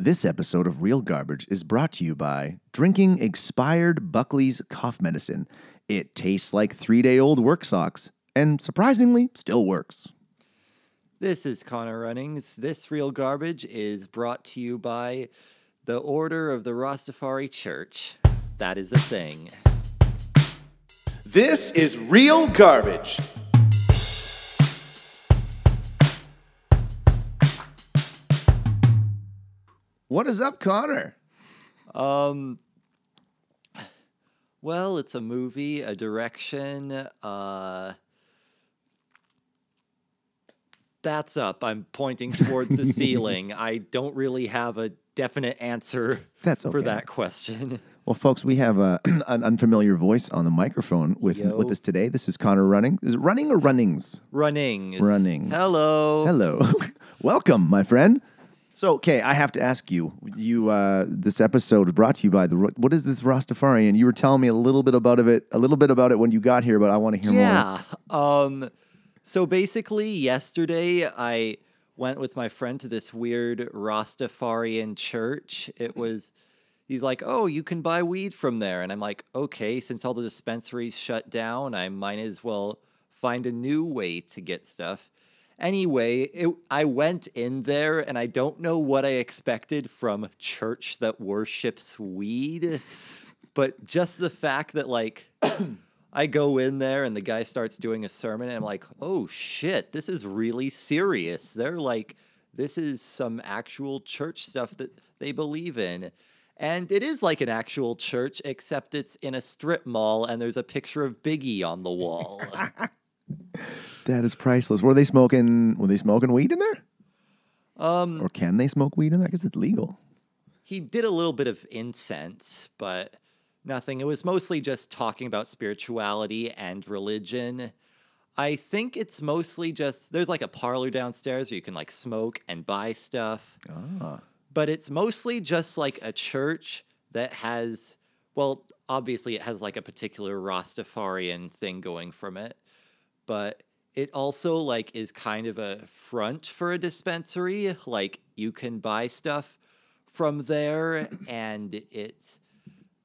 This episode of Real Garbage is brought to you by drinking expired Buckley's cough medicine. It tastes like three day old work socks and surprisingly still works. This is Connor Runnings. This real garbage is brought to you by the Order of the Rastafari Church. That is a thing. This is Real Garbage. What is up, Connor? Um, well, it's a movie, a direction. Uh, that's up. I'm pointing towards the ceiling. I don't really have a definite answer That's for that question. Well, folks, we have a, an unfamiliar voice on the microphone with Yo. with us today. This is Connor Running. Is it running or runnings? Runnings. Runnings. Hello. Hello, welcome, my friend. So, okay, I have to ask you. You, uh, this episode is brought to you by the. What is this Rastafarian? You were telling me a little bit about it, a little bit about it when you got here, but I want to hear more. Yeah. Um so basically yesterday I went with my friend to this weird Rastafarian church. It was he's like, "Oh, you can buy weed from there." And I'm like, "Okay, since all the dispensaries shut down, I might as well find a new way to get stuff." Anyway, it, I went in there and I don't know what I expected from church that worships weed, but just the fact that like I go in there and the guy starts doing a sermon and I'm like, "Oh shit, this is really serious." They're like this is some actual church stuff that they believe in. And it is like an actual church except it's in a strip mall and there's a picture of Biggie on the wall. That is priceless. Were they smoking? Were they smoking weed in there? um Or can they smoke weed in there? Because it's legal. he did a little bit of incense, but nothing. It was mostly just talking about spirituality and religion. I think it's mostly just there's like a parlor downstairs where you can like smoke and buy stuff. Ah, But it's mostly just like a church that has well, obviously it has like a particular Rastafarian thing going from it, but it also like is kind of a front for a dispensary. Like you can buy stuff from there and it's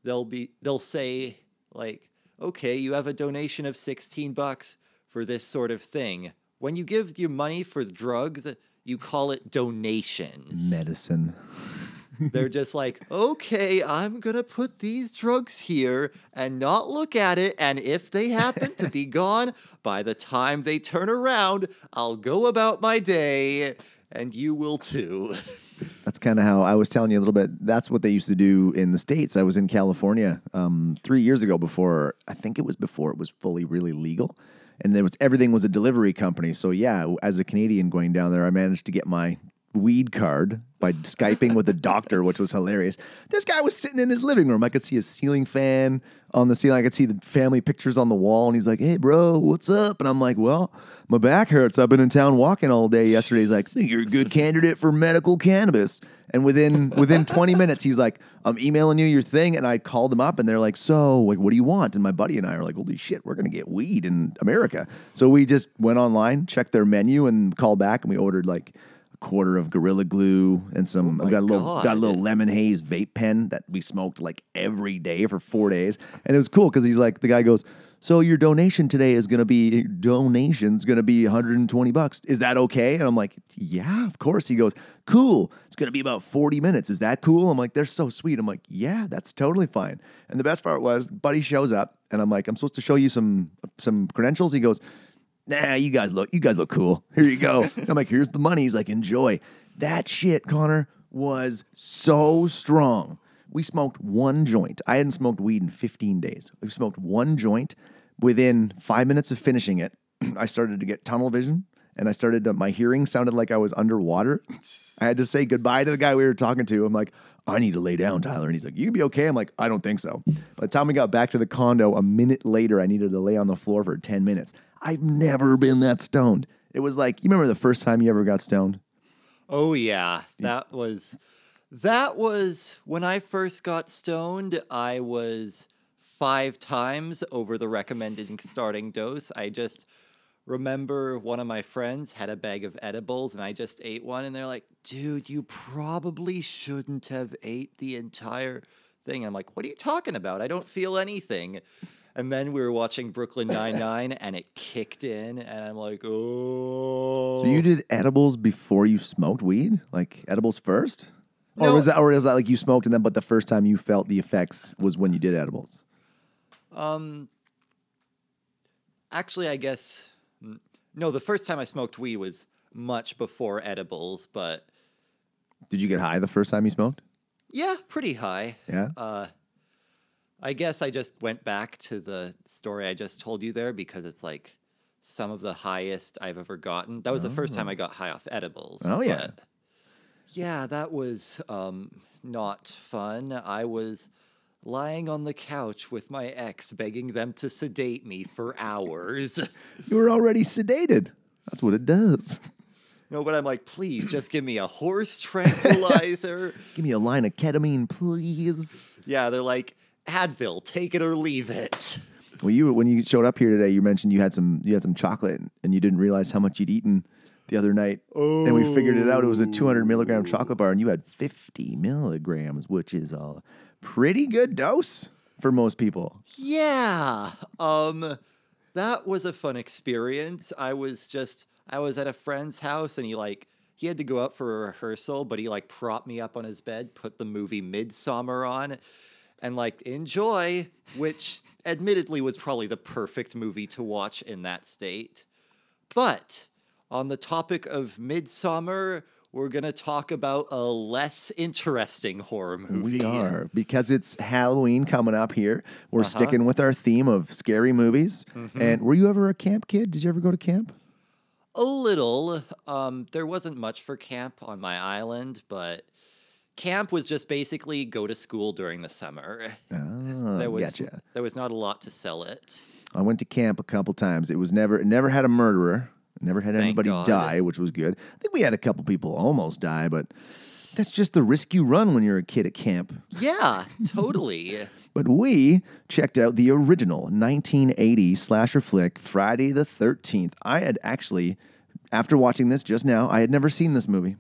they'll be they'll say like okay you have a donation of 16 bucks for this sort of thing when you give you money for drugs you call it donations medicine. They're just like okay i'm gonna put these drugs here and not look at it and if they happen to be gone by the time they turn around i'll go about my day and you will too That's kind of how I was telling you a little bit. That's what they used to do in the states. I was in California um, three years ago. Before I think it was before it was fully really legal, and there was everything was a delivery company. So yeah, as a Canadian going down there, I managed to get my weed card by skyping with a doctor, which was hilarious. This guy was sitting in his living room. I could see a ceiling fan on the ceiling. I could see the family pictures on the wall, and he's like, "Hey, bro, what's up?" And I'm like, "Well, my back hurts. I've been in town walking all day yesterday." He's like, "You're a good candidate for medical cannabis." And within within 20 minutes, he's like, "I'm emailing you your thing." And I called them up, and they're like, "So, like, what do you want?" And my buddy and I are like, "Holy shit, we're gonna get weed in America!" So we just went online, checked their menu, and called back, and we ordered like quarter of Gorilla Glue and some. Oh I've got a little got a little lemon haze vape pen that we smoked like every day for four days, and it was cool because he's like, the guy goes. So your donation today is going to be donation's going to be 120 bucks. Is that okay? And I'm like, yeah, of course. He goes, cool. It's going to be about 40 minutes. Is that cool? I'm like, they're so sweet. I'm like, yeah, that's totally fine. And the best part was, buddy shows up, and I'm like, I'm supposed to show you some some credentials. He goes, nah, you guys look, you guys look cool. Here you go. I'm like, here's the money. He's like, enjoy. That shit, Connor, was so strong. We smoked one joint. I hadn't smoked weed in 15 days. We smoked one joint. Within five minutes of finishing it, I started to get tunnel vision and I started to, my hearing sounded like I was underwater. I had to say goodbye to the guy we were talking to. I'm like, I need to lay down, Tyler. And he's like, You can be okay. I'm like, I don't think so. By the time we got back to the condo, a minute later, I needed to lay on the floor for 10 minutes. I've never been that stoned. It was like, you remember the first time you ever got stoned? Oh yeah, that was that was when I first got stoned. I was five times over the recommended starting dose. I just remember one of my friends had a bag of edibles and I just ate one and they're like, "Dude, you probably shouldn't have ate the entire thing." I'm like, "What are you talking about? I don't feel anything." And then we were watching Brooklyn Nine Nine, and it kicked in, and I'm like, "Oh!" So you did edibles before you smoked weed? Like edibles first? Or was that or was that like you smoked and then but the first time you felt the effects was when you did edibles? Um, actually, I guess mm, no. The first time I smoked weed was much before edibles, but Did you get high the first time you smoked? yeah, pretty high. Yeah. Uh, I guess I just went back to the story I just told you there because it's like some of the highest I've ever gotten. That was the first time I got high off edibles. Oh, yeah. yeah, that was um, not fun. I was lying on the couch with my ex, begging them to sedate me for hours. You were already sedated. That's what it does. no, but I'm like, please, just give me a horse tranquilizer. Give me a line of ketamine, please. yeah, they're like, Advil, take it or leave it. Well, you when you showed up here today, you mentioned you had some you had some chocolate and you didn't realize how much you'd eaten the other night. And we figured it out. It was a 200 milligram chocolate bar, and you had 50 milligrams, which is a pretty good dose for most people. Yeah. Um that was a fun experience. I was just I was at a friend's house and he like he had to go out for a rehearsal, but he like propped me up on his bed, put the movie Midsummer on, and like enjoy, which admittedly was probably the perfect movie to watch in that state. But on the topic of Midsummer, we're gonna talk about a less interesting horror movie. We are because it's Halloween coming up here. We're sticking with our theme of scary movies. And were you ever a camp kid? Did you ever go to camp? A little. Um, there wasn't much for camp on my island, but camp was just basically go to school during the summer. Oh, there was gotcha. there was not a lot to sell it. I went to camp a couple times. It was never it never had a murderer. Never had Thank anybody God. die, which was good. I think we had a couple people almost die, but that's just the risk you run when you're a kid at camp. Yeah, totally. But we checked out the original 1980 slasher flick, Friday the 13th. I had actually, after watching this just now, I had never seen this movie.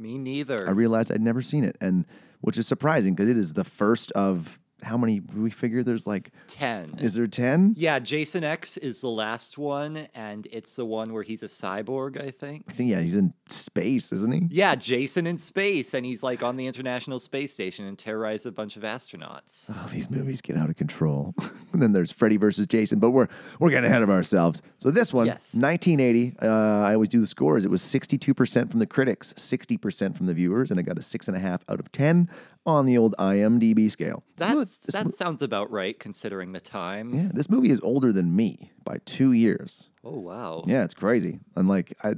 Me neither. I realized I'd never seen it, and which is surprising because it is the first of how many we figure there's like, Ten. is there 10? yeah, Jason X is the last one, and it's the one where he's a cyborg, I think. I think, yeah, he's in space, isn't he? Yeah, Jason in space, and he's like on the International Space Station and terrorized a bunch of astronauts. Oh, these movies get out of control. and then there's Freddy versus Jason, but we're we're getting ahead of ourselves. So this one, Yes. 1980. Uh, I always do the scores. It was 62% from the critics, 60% from the viewers, and i got a six and a half out of 10 on the old IMDb scale. Mo- That's, this that mo- sounds about right considering the time. yeah, this movie is older than me by two years. Oh wow. Yeah, it's crazy. And like I.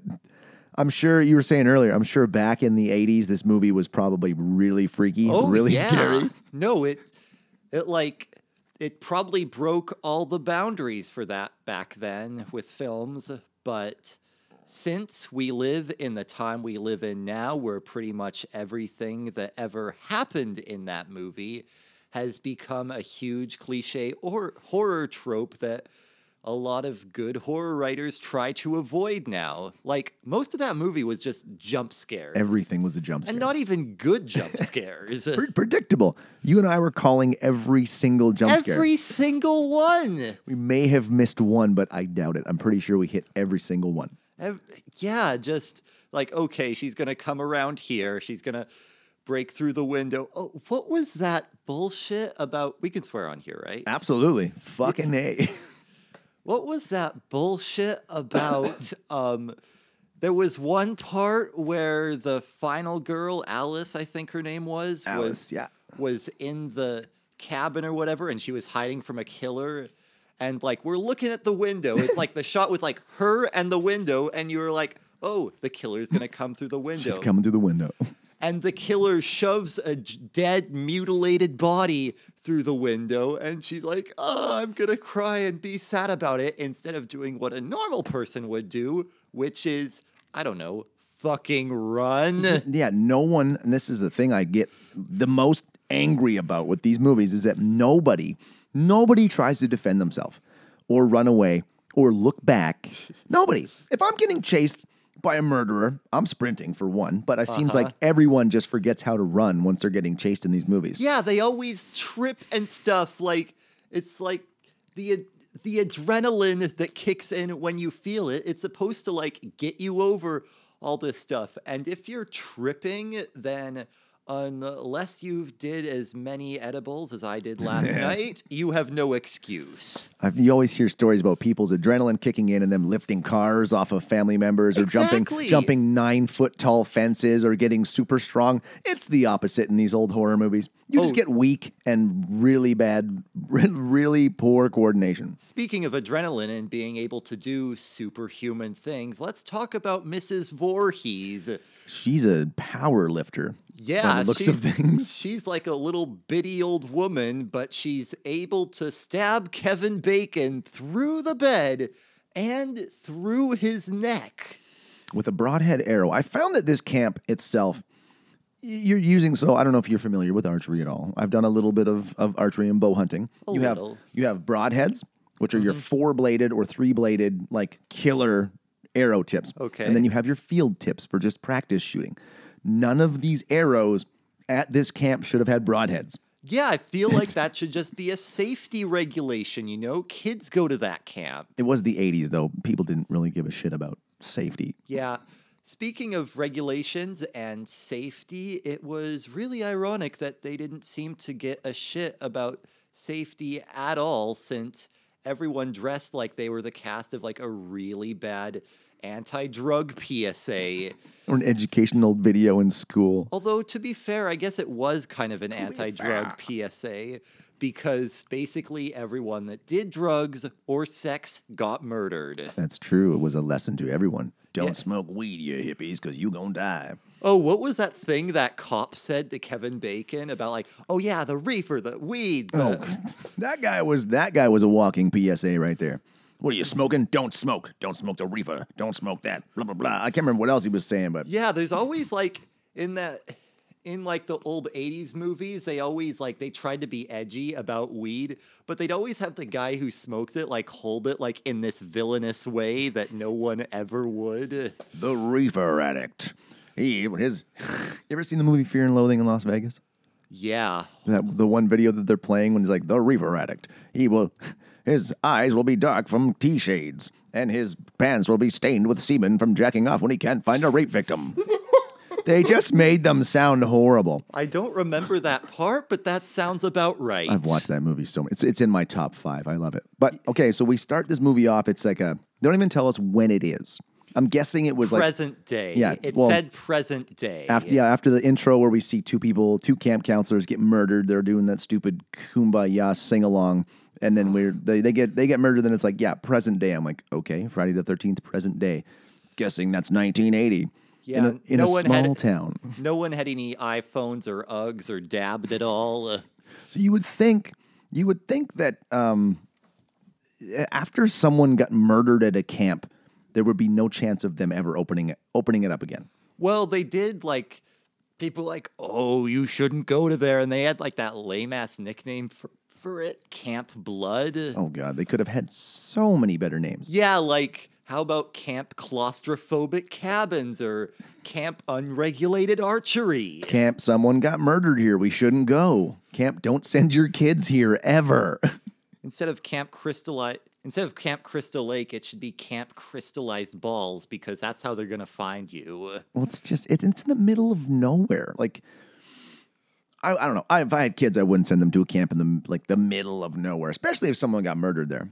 I'm sure you were saying earlier. I'm sure back in the '80s, this movie was probably really freaky, Oh really yeah. scary. No, it it like it probably broke all the boundaries for that back then with films, but since we live in the time we live in now where pretty much everything that ever happened in that movie has become a huge cliche or horror trope that a lot of good horror writers try to avoid now. Like most of that movie was just jump scares. Everything was a jump scare. and not even good jump scares. Pre- predictable. You and I were calling every single jump scare. Every single one. We may have missed one, but I doubt it. I'm pretty sure we hit every single one. Ev- yeah, just like, okay, she's going to come around here. She's going to break through the window. Oh, what was that bullshit about? We can swear on here, right? Absolutely. Fucking A. What was that bullshit about? um, there was one part where the final girl, Alice, I think her name was, Alice, was yeah. was in the cabin or whatever, and she was hiding from a killer. And like we're looking at the window. It's like the shot with like her and the window, and you were like, "Oh, the killer's gonna come through the window." Just coming through the window. And the killer shoves a dead, mutilated body through the window, and she's like, "Oh, I'm gonna cry and be sad about it," instead of doing what a normal person would do, which is, I don't know, fucking run. yeah, no one, and this is the thing I get the most angry about with these movies is that nobody, nobody tries to defend themselves or run away or look back. Nobody. If I'm getting chased by a murderer, I'm sprinting for one, but it seems Uh-huh. like everyone just forgets how to run once they're getting chased in these movies. Yeah, they always trip and stuff. Like it's like the the adrenaline that kicks in when you feel it. It's supposed to like get you over all this stuff. And if you're tripping, then unless you've did as many edibles as I did last night, you have no excuse. I've, you always hear stories about people's adrenaline kicking in and them lifting cars off of family members or jumping Exactly. jumping nine foot tall fences or getting super strong. It's the opposite in these old horror movies. You just Oh. get weak and really bad, really poor coordination. Speaking of adrenaline and being able to do superhuman things, let's talk about Mrs. Voorhees. She's a power lifter. Yeah, the looks of she's- things. She's like a little bitty old woman, but she's able to stab Kevin Bacon through the bed and through his neck. with a broadhead arrow. I found that this camp itself, you're using. So I don't know if you're familiar with archery at all. I've done a little bit of, of archery and bow hunting. A you little. have you have broadheads, which are your mm-hmm. four bladed or three bladed like killer arrow tips. Okay. and then you have your field tips for just practice shooting. None of these arrows at this camp should have had broadheads. Yeah, I feel like that should just be a safety regulation, you know? Kids go to that camp. It was the 80s though. People didn't really give a shit about safety. Yeah. Speaking of regulations and safety, it was really ironic that they didn't seem to get a shit about safety at all since everyone dressed like they were the cast of like a really bad anti-drug PSA. Or an educational video in school. Although to be fair, I guess it was kind of an anti-drug PSA because basically everyone that did drugs or sex got murdered. That's true. It was a lesson to everyone. Don't Yeah. smoke weed, you hippies, because you gonna die. Oh, what was that thing that cop said to Kevin Bacon about like, oh yeah, the reefer, the weed. Oh, that guy was that guy was a walking PSA right there. What are you smoking? Don't smoke. Don't smoke the reefer. Don't smoke that. Blah blah blah. I can't remember what else he was saying, but Yeah, there's always like in that in like the old 80s movies, they always like they tried to be edgy about weed, but they'd always have the guy who smoked it like hold it like in this villainous way that no one ever would. the reefer addict. He his. You ever seen the movie Fear and Loathing in Las Vegas? Yeah. That the one video that they're playing when he's like the reefer addict. He will, his eyes will be dark from tea shades, and his pants will be stained with semen from jacking off when he can't find a rape victim. they just made them sound horrible. I don't remember that part, but that sounds about right. I've watched that movie so much. It's it's in my top five. I love it. But okay, so we start this movie off. It's like a. They don't even tell us when it is. I'm guessing it was like present day. Yeah, It well, said present day. after yeah after the intro where we see two people, two camp counselors get murdered. They're doing that stupid kumbaya sing along, and then we're they, they get they get murdered. Then it's like yeah, present day. I'm like okay, Friday the Thirteenth, present day. Guessing that's 1980. Yeah, in a, in no a one small had- town. No one had any iPhones or Uggs or dabbed at all. Uh, So you would think you would think that um, after someone got murdered at a camp, there would be no chance of them ever opening it opening it up again. well, they did like people like, oh, you shouldn't go to there, and they had like that lame ass nickname for for Camp Blood. Oh god, they could have had so many better names. Yeah, like how about Camp Claustrophobic Cabins or Camp Unregulated Archery? Camp, someone got murdered here. We shouldn't go. Camp, don't send your kids here ever. Instead of Camp Crystallite. Instead of Camp Crystal Lake, it should be Camp Crystallized Balls because that's how they're gonna find you. well, it's just it, it's in the middle of nowhere. Like I, I don't know. I, if I had kids, I wouldn't send them to a camp in the like the middle of nowhere, especially if someone got murdered there.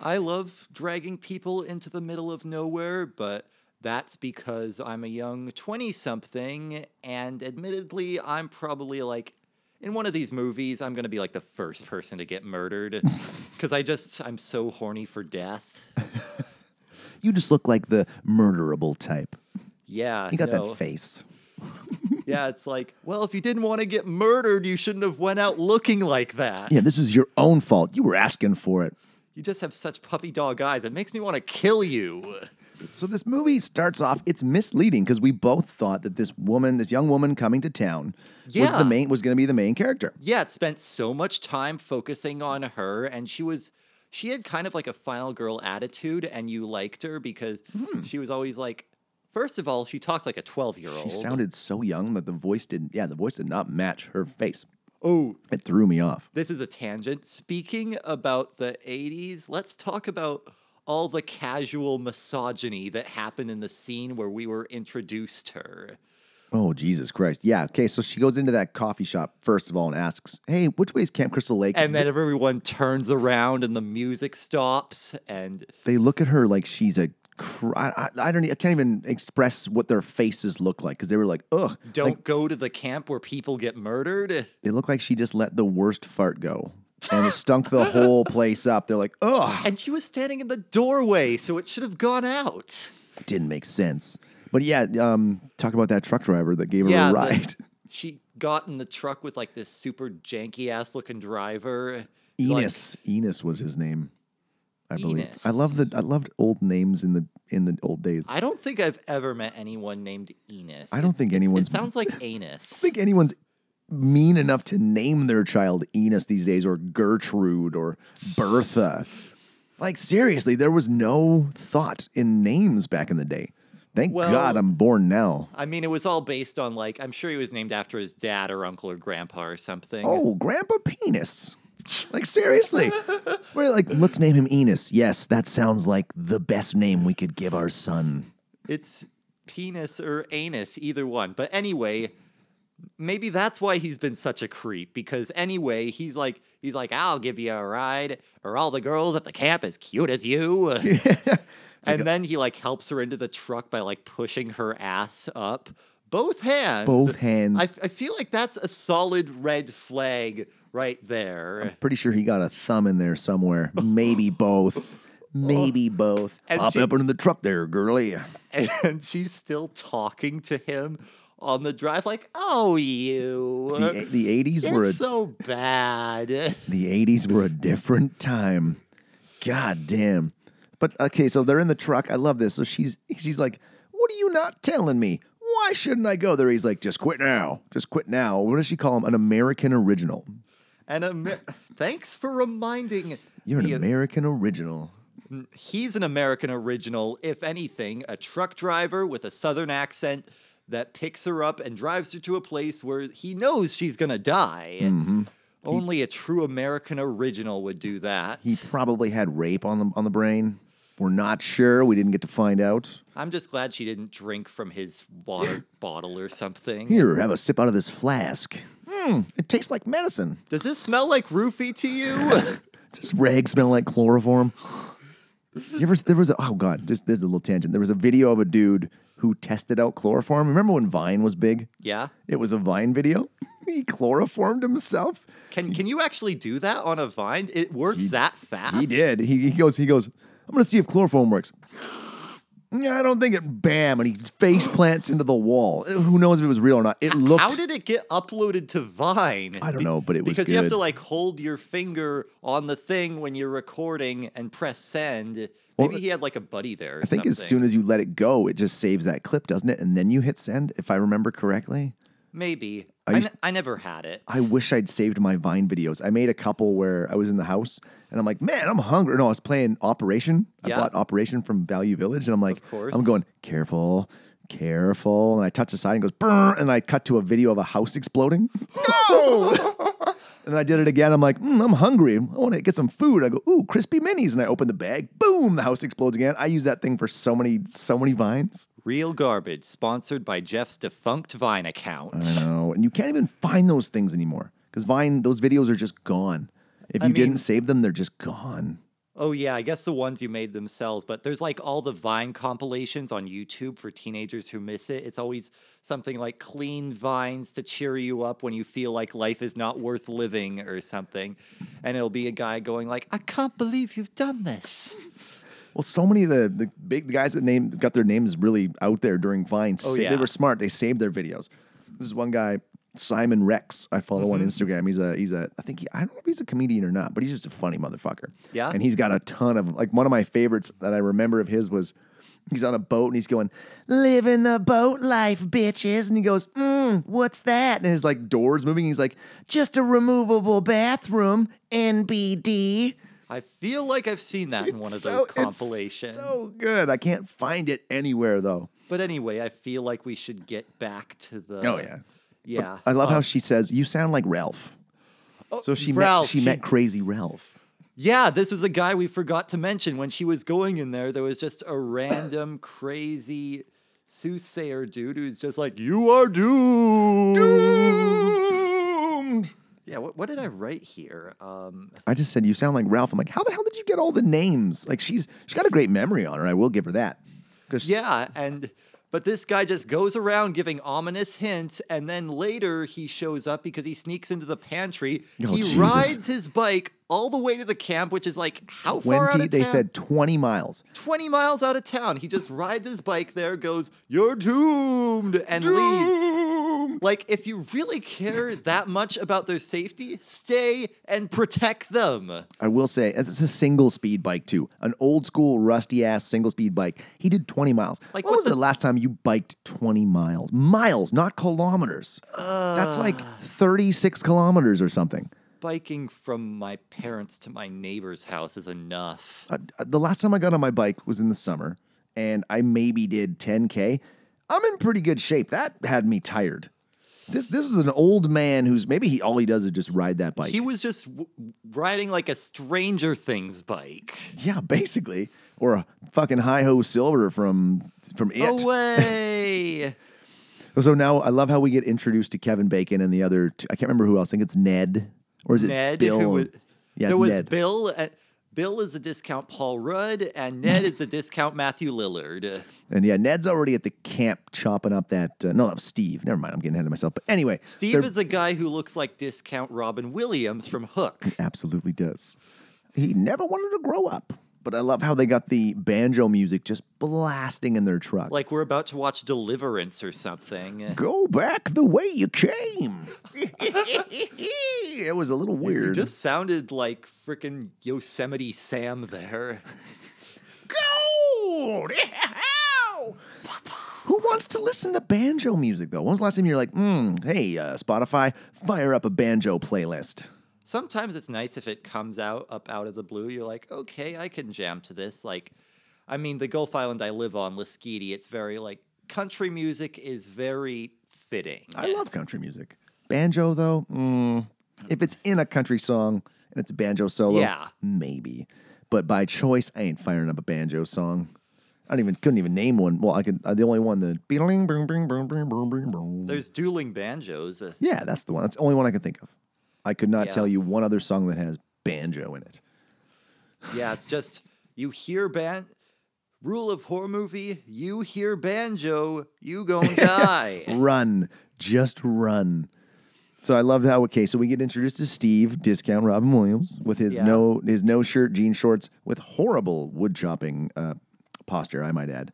I love dragging people into the middle of nowhere, but that's because I'm a young 20 something, and admittedly, I'm probably like in one of these movies, I'm going to be like the first person to get murdered because I just, I'm so horny for death. You just look like the murderable type. Yeah. You got no. that face. Yeah, it's like, well, if you didn't want to get murdered, you shouldn't have went out looking like that. Yeah, this is your own fault. You were asking for it. You just have such puppy dog eyes. It makes me want to kill you. So this movie starts off. It's misleading because we both thought that this woman, this young woman coming to town, yeah. was the main was going to be the main character. yeah, it spent so much time focusing on her, and she was she had kind of like a final girl attitude, and you liked her because hmm. she was always like, first of all, she talked like a 12 year old. She sounded so young that the voice didn't. Yeah, the voice did not match her face. Oh, It threw me off. this is a tangent. Speaking about the 80s, let's talk about all the casual misogyny that happened in the scene where we were introduced to her. Oh Jesus Christ! Yeah. Okay. So she goes into that coffee shop first of all and asks, "Hey, which way is Camp Crystal Lake?" And then everyone turns around and the music stops and they look at her like she's a. I, I, don't. I can't even express what their faces look like because they were like, "Ugh." don't go to the camp where people get murdered. They look like she just let the worst fart go, and it stunk the whole place up. They're like, "Ugh." And she was standing in the doorway, so it should have gone out. Didn't make sense. But yeah, um, talk about that truck driver that gave her Yeah, a the- ride. She got in the truck with like this super janky ass looking driver. Like, Enos. Enos was his name, I believe. Enos. I love the I loved old names in the in the old days. I don't think I've ever met anyone named Enos. I don't think anyone's- It sounds like anus. I think anyone's mean enough to name their child Enos these days, or Gertrude, or Bertha. Like seriously, there was no thought in names back in the day. Thank Well- God I'm born now. I mean, it was all based on like I'm sure he was named after his dad or uncle or grandpa or something. Oh, Grandpa Penis. Like seriously, we're like, let's name him Enos. Yes, that sounds like the best name we could give our son. It's penis or anus, either one. But anyway, maybe that's why he's been such a creep. Because anyway, he's like, he's like, I'll give you a ride. Are all the girls at the camp as cute as you? and then he like helps her into the truck by like pushing her ass up. Both hands. Both hands. I, I feel like that's a solid red flag right there. I'm pretty sure he got a thumb in there somewhere. Maybe both. Maybe oh. both. And Hop she- up into the truck there, girly. and she's still talking to him on the drive, like, "Oh, you, The, the 80s you're were a so bad." The 80s were a different time. God damn. But okay, so they're in the truck. I love this. So she's she's like, "What are you not telling me? Why shouldn't I go there?" He's like, "Just quit now. Just quit now." What does she call him? An American original. And Amer- thanks for reminding. You're an of- American original. He's an American original, if anything, a truck driver with a southern accent that picks her up and drives her to a place where he knows she's gonna die. Mm-hmm. Only a true American original would do that. He probably had rape on the on the brain. We're not sure. We didn't get to find out. I'm just glad she didn't drink from his water bottle or something. Here, have a sip out of this flask. Hmm, it tastes like medicine. Does this smell like roofie to you? Does this rag smell like chloroform? You ever, there was a, oh God, just there's a little tangent. There was a video of a dude who tested out chloroform. Remember when Vine was big? yeah. It was a Vine video. He chloroformed himself. Can can you actually do that on a vine? It works that fast. He did. He, he goes, he goes, I'm gonna see if chloroform works. I don't think it bam, and he face plants into the wall. Uh, who knows if it was real or not? It looked How did it get uploaded to Vine? I don't know, but it was because you have to like hold your finger on the thing when you're recording and press send. Maybe he had like a buddy there. Or I think as soon as you let it go, it just saves that clip, doesn't it? And then you hit send, if I remember correctly. Maybe I I, used- ne- I never had it. I wish I'd saved my Vine videos. I made a couple where I was in the house and I'm like, man, I'm hungry. No, I was playing Operation. I Yeah. bought Operation from Value Village and I'm like, course. I'm going, careful, careful. And I touch the side and it goes, Brr, and I cut to a video of a house exploding. No! and then I did it again. I'm like, mm, I'm hungry. I want to get some food. I go, ooh, crispy minis. And I open the bag. Boom, the house explodes again. I use that thing for so many, so many vines. Real garbage, sponsored by Jeff's defunct Vine account. I know. And you can't even find those things anymore because Vine, those videos are just gone. If you I didn't save them, they're just gone. Oh yeah, I guess the ones you made themselves, but there's like all the Vine compilations on YouTube for teenagers who miss it. It's always something like clean vines to cheer you up when you feel like life is not worth living or something. And it'll be a guy going like, "I can't believe you've done this." Well, so many of the, the big the guys that name got their names really out there during Vine. Oh, sa- yeah. They were smart. They saved their videos. This is one guy, Simon Rex. I follow on Mm-hmm. Instagram. He's a he's a I think he, I don't know if he's a comedian or not, but he's just a funny motherfucker. Yeah? And he's got a ton of like one of my favorites that I remember of his was he's on a boat and he's going living the boat life, bitches. And he goes, mm, what's that? And his like doors moving. He's like, just a removable bathroom, NBD. I feel like I've seen that in one of those so- it's compilations. so good. I can't find it anywhere though. But anyway, I feel like we should get back to the. Oh yeah. yeah. I love how um, she says, "You sound like Ralph." oh, So she Ralph, met she, met Crazy Ralph. Yeah, this was a guy we forgot to mention when she was going in there. There was just a random crazy soothsayer dude who's just like, "You are doomed." Yeah, what, what did I write here? Um, I just said you sound like Ralph. I'm like, how the hell did you get all the names? Like she's she's got a great memory on her. I will give her that. Because yeah, and but this guy just goes around giving ominous hints, and then later he shows up because he sneaks into the pantry. Oh, he Jesus. rides his bike all the way to the camp, which is like how far out of they town? said twenty miles. 20 miles out of town. He just rides his bike there, goes, You're doomed, and leaves. Like, if you really care that much about their safety, stay and protect them. I will say it's a single speed bike too, an old school rusty ass single speed bike. He did twenty miles. Like, when was what's the last time you biked twenty miles? Miles, not kilometers. That's like thirty six kilometers or something. Biking from my parents to my neighbor's house is enough. Uh, the last time I got on my bike was in the summer, and I maybe did 10k. I'm in pretty good shape. That had me tired. This this is an old man who's maybe he all he does is just ride that bike. He was just w- riding like a Stranger Things bike. yeah, basically, or a fucking hi ho silver from from it. Away. So now I love how we get introduced to Kevin Bacon and the other. Two, I can't remember who else. I think it's Ned or is it Ned, Bill? who was, yeah, there was Ned. Bill. Uh, Bill is a discount Paul Rudd, and Ned is a discount Matthew Lillard. And yeah, Ned's already at the camp chopping up that. Uh, no, was Steve. Never mind. I'm getting ahead of myself. But anyway, Steve is a guy who looks like discount Robin Williams from Hook. absolutely does. He never wanted to grow up. But I love how they got the banjo music just blasting in their truck. Like we're about to watch Deliverance or something. go back the way you came. it was a little weird. It just sounded like freaking Yosemite Sam there. Go! Who wants to listen to banjo music though? When's the last time you're like, mm, hey, uh, Spotify, fire up a banjo playlist? Sometimes it's nice if it comes out up out of the blue. You're like, okay, I can jam to this. Like, I mean, the Gulf Island I live on, Lasqueti, it's very like country music is very fitting. I love country music. Banjo though, mm, if it's in a country song and it's a banjo solo, Yeah. maybe. But by choice, I ain't firing up a banjo song. I don't even couldn't even name one. Well, I could. Uh, the only one the beeling, boom, boom, boom, boom, boom, boom, boom. There's dueling banjos. Uh, Yeah, that's the one. That's the only one I can think of. I could not Yeah. tell you one other song that has banjo in it. Yeah, it's just you hear ban rule of horror movie, you hear banjo, you gonna die. Run, just run. So I loved how okay. So we get introduced to Steve, discount Robin Williams, with his Yeah. no his no shirt, jean shorts, with horrible wood chopping uh, posture. I might add.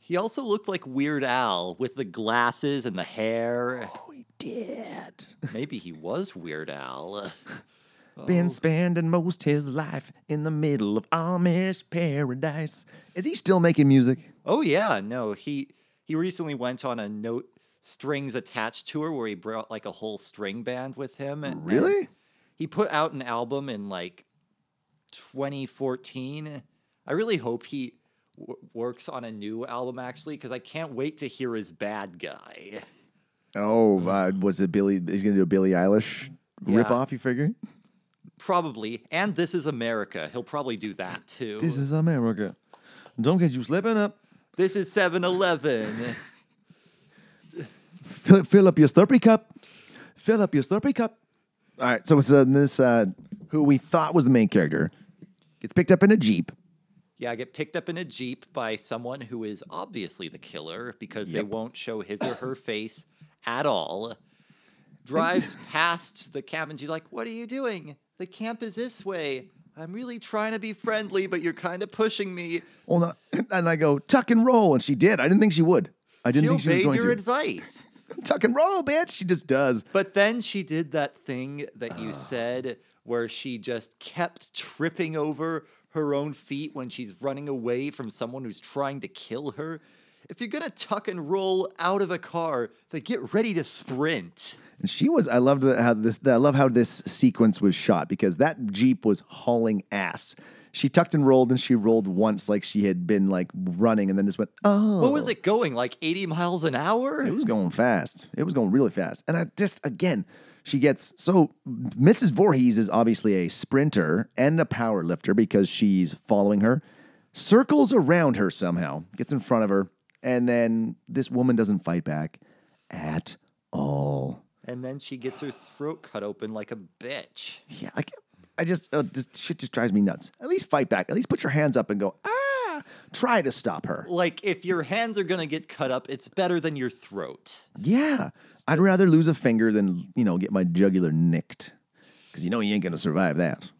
he also looked like Weird Al with the glasses and the hair. He did. Maybe he was Weird Al. Been Oh. spending most his life in the middle of Amish paradise. Is he still making music? Oh yeah, no, he he recently went on a note strings attached tour where he brought like a whole string band with him. and- and Really? he put out an album in like 2014. I really hope he w- works on a new album actually because I can't wait to hear his bad guy. Oh, uh, was it Billy? He's gonna do a Billie Eilish Yeah. rip off. You figure? Probably, and This Is America. He'll probably do that too. This is America. Don't get you slipping up. This is 7-Eleven. Fill, fill up your Slurpee cup. Fill up your Slurpee cup. All right. So it's uh, this uh, who we thought was the main character gets picked up in a jeep. Yeah, get picked up in a Jeep by someone who is obviously the killer because they won't show his or her face at all. Drives past the camp and she's like, What are you doing? The camp is this way. I'm really trying to be friendly, but you're kind of pushing me. Well, no, and I go tuck and roll, and she did. I didn't think she would. I didn't She think she was going your to. advice. tuck and roll, bitch. She just does. But then she did that thing that you said where she just kept tripping over her own feet when she's running away from someone who's trying to kill her. If you're gonna tuck and roll out of a car, then get ready to sprint. And she was. I loved how this. I love how this sequence was shot because that jeep was hauling ass. She tucked and rolled, and she rolled once like she had been like running, and then just went. Oh, What was it going? Like 80 miles an hour? It was going fast. It was going really fast. And I just, again, she gets so Mrs. Voorhees is obviously a sprinter and a power lifter because she's following her, circles around her somehow, gets in front of her, and then this woman doesn't fight back at all. And then she gets her throat cut open like a bitch. Yeah, I, I just, uh, this shit just drives me nuts. At least fight back. At least put your hands up and go, ah, try to stop her. Like, if your hands are gonna get cut up, it's better than your throat. Yeah. I'd rather lose a finger than, you know, get my jugular nicked. Because you know you ain't going to survive that.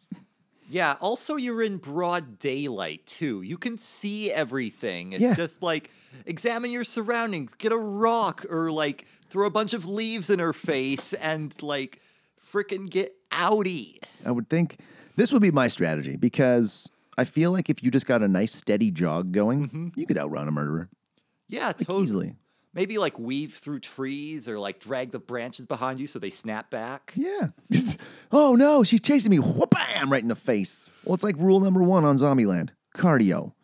Yeah, also, you're in broad daylight, too. You can see everything. It's Yeah. just like, examine your surroundings, get a rock, or like, throw a bunch of leaves in her face and like, frickin' get outie. I would think this would be my strategy because I feel like if you just got a nice steady jog going, mm-hmm. you could outrun a murderer Yeah, totally. easily. Maybe like weave through trees or like drag the branches behind you so they snap back. Yeah. Oh no, she's chasing me. Whoop-bam, right in the face. Well, it's like rule number one on Zombieland cardio.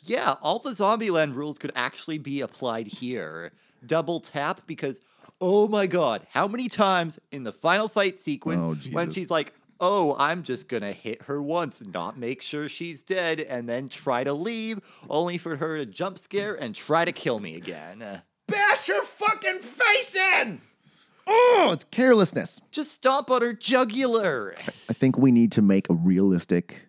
Yeah, all the Zombieland rules could actually be applied here. Double tap because, oh my god, how many times in the final fight sequence Oh, when she's like, oh, I'm just gonna hit her once, not make sure she's dead, and then try to leave, only for her to jump scare and try to kill me again. Bash your fucking face in. Oh, it's carelessness. Just stomp on her jugular. I think we need to make a realistic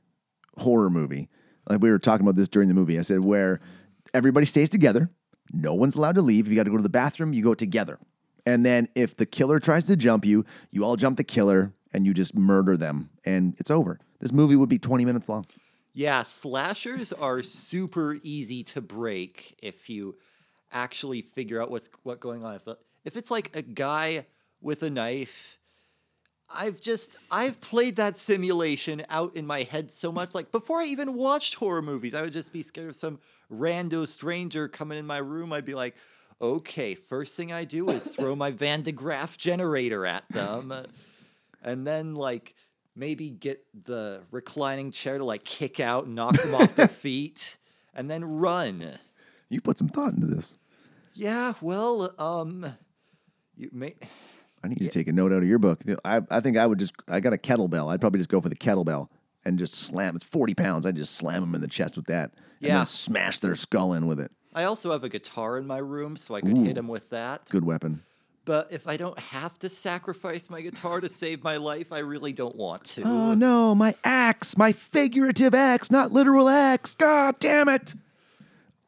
horror movie. Like we were talking about this during the movie. I said where everybody stays together, no one's allowed to leave. If you got to go to the bathroom, you go together. And then if the killer tries to jump you, you all jump the killer and you just murder them and it's over. This movie would be 20 minutes long. Yeah, slashers are super easy to break if you actually figure out what's what going on. If, if it's like a guy with a knife, I've just I've played that simulation out in my head so much. Like before I even watched horror movies, I would just be scared of some rando stranger coming in my room. I'd be like, okay, first thing I do is throw my Van de Graaff generator at them, and then like maybe get the reclining chair to like kick out and knock them off their feet, and then run. You put some thought into this. Yeah, well, um, you may. I need to take a note out of your book. I, I think I would just, I got a kettlebell. I'd probably just go for the kettlebell and just slam. It's 40 pounds. I'd just slam them in the chest with that. And Yeah. then smash their skull in with it. I also have a guitar in my room, so I could hit him with that. Good weapon. But if I don't have to sacrifice my guitar to save my life, I really don't want to. Oh no, my axe, my figurative axe, not literal axe. God damn it.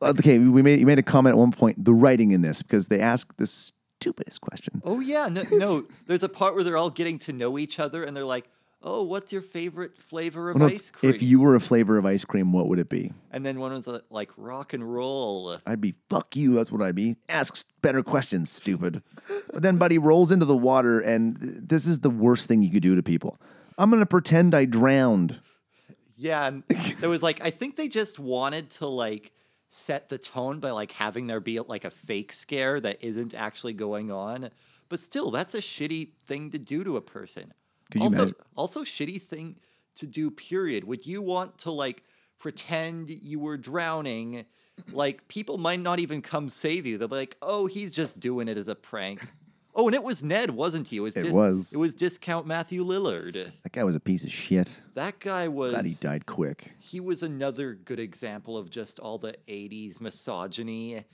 Okay, we made you made a comment at one point, the writing in this, because they ask the stupidest question. Oh yeah, no, no. There's a part where they're all getting to know each other, and they're like, "Oh, what's your favorite flavor of Well, ice cream?" if you were a flavor of ice cream, what would it be? and then one was uh, like rock and roll. I'd be fuck you. That's what I'd be. Ask better questions, stupid. But then Buddy rolls into the water, and this is the worst thing you could do to people. I'm gonna pretend I drowned. Yeah, and there was like I think they just wanted to like set the tone by like having there be like a fake scare that isn't actually going on. But still, that's a shitty thing to do to a person. Also, imagine- also shitty thing to do. Period. Would you want to like pretend you were drowning? Like people might not even come save you. They'll be like, "Oh, he's just doing it as a prank." Oh, and it was Ned, wasn't he? It was. It was. It was discount Matthew Lillard. That guy was a piece of shit. That guy was Glad he died quick. he was another good example of just all the 80s misogyny.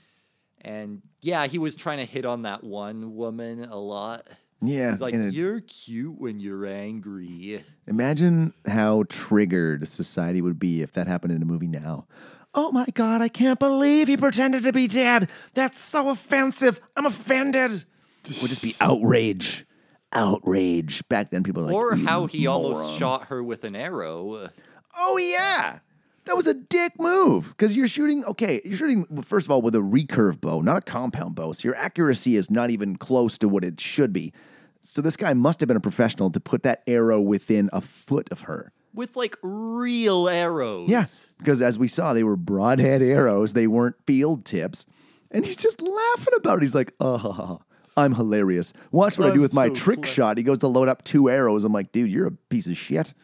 And yeah, he was trying to hit on that one woman a lot. Yeah. He's like, You're cute when you're angry. Imagine how triggered society would be if that happened in a movie now. Oh my God, I can't believe he pretended to be dead. That's so offensive. I'm offended. Would just be outrage. Outrage. Back then, people were like, or "You how he almost moron." shot her with an arrow. Oh, yeah. That was a dick move because you're shooting, okay, you're shooting, well, first of all, with a recurve bow, not a compound bow. So your accuracy is not even close to what it should be. So this guy must have been a professional to put that arrow within a foot of her. With like real arrows. Yeah, because as we saw, they were broadhead arrows. They weren't field tips. And he's just laughing about it. He's like, oh, I'm hilarious. Watch what I do with my so trick clever. shot. He goes to load up two arrows. I'm like, dude, you're a piece of shit.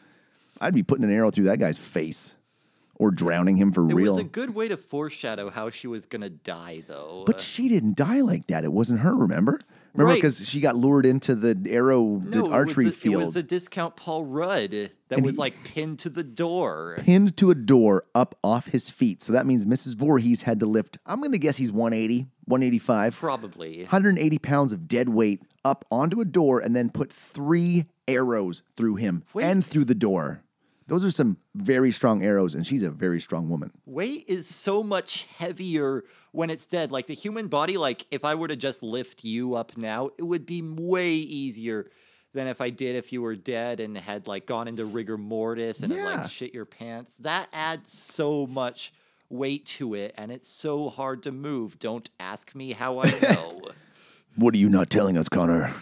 I'd be putting an arrow through that guy's face or drowning him for It real. was a good way to foreshadow how she was gonna die, though. but she didn't die like that. It wasn't her, remember? Remember Right. because she got lured into the arrow, the no, archery it the, field. It was the discount Paul Rudd that was like pinned to the door. pinned to a door up off his feet. So that means Mrs. Voorhees had to lift, I'm going to guess he's 180, 185, Probably. 180 pounds of dead weight up onto a door and then put three arrows through him Wait. and through the door. Those are some very strong arrows, and she's a very strong woman. Weight is so much heavier when it's dead. Like the human body, like if I were to just lift you up now, it would be way easier than if I did if you were dead and had like gone into rigor mortis and Yeah. like shit your pants. That adds so much weight to it and it's so hard to move. Don't ask me how I know. What are you not telling us, Connor?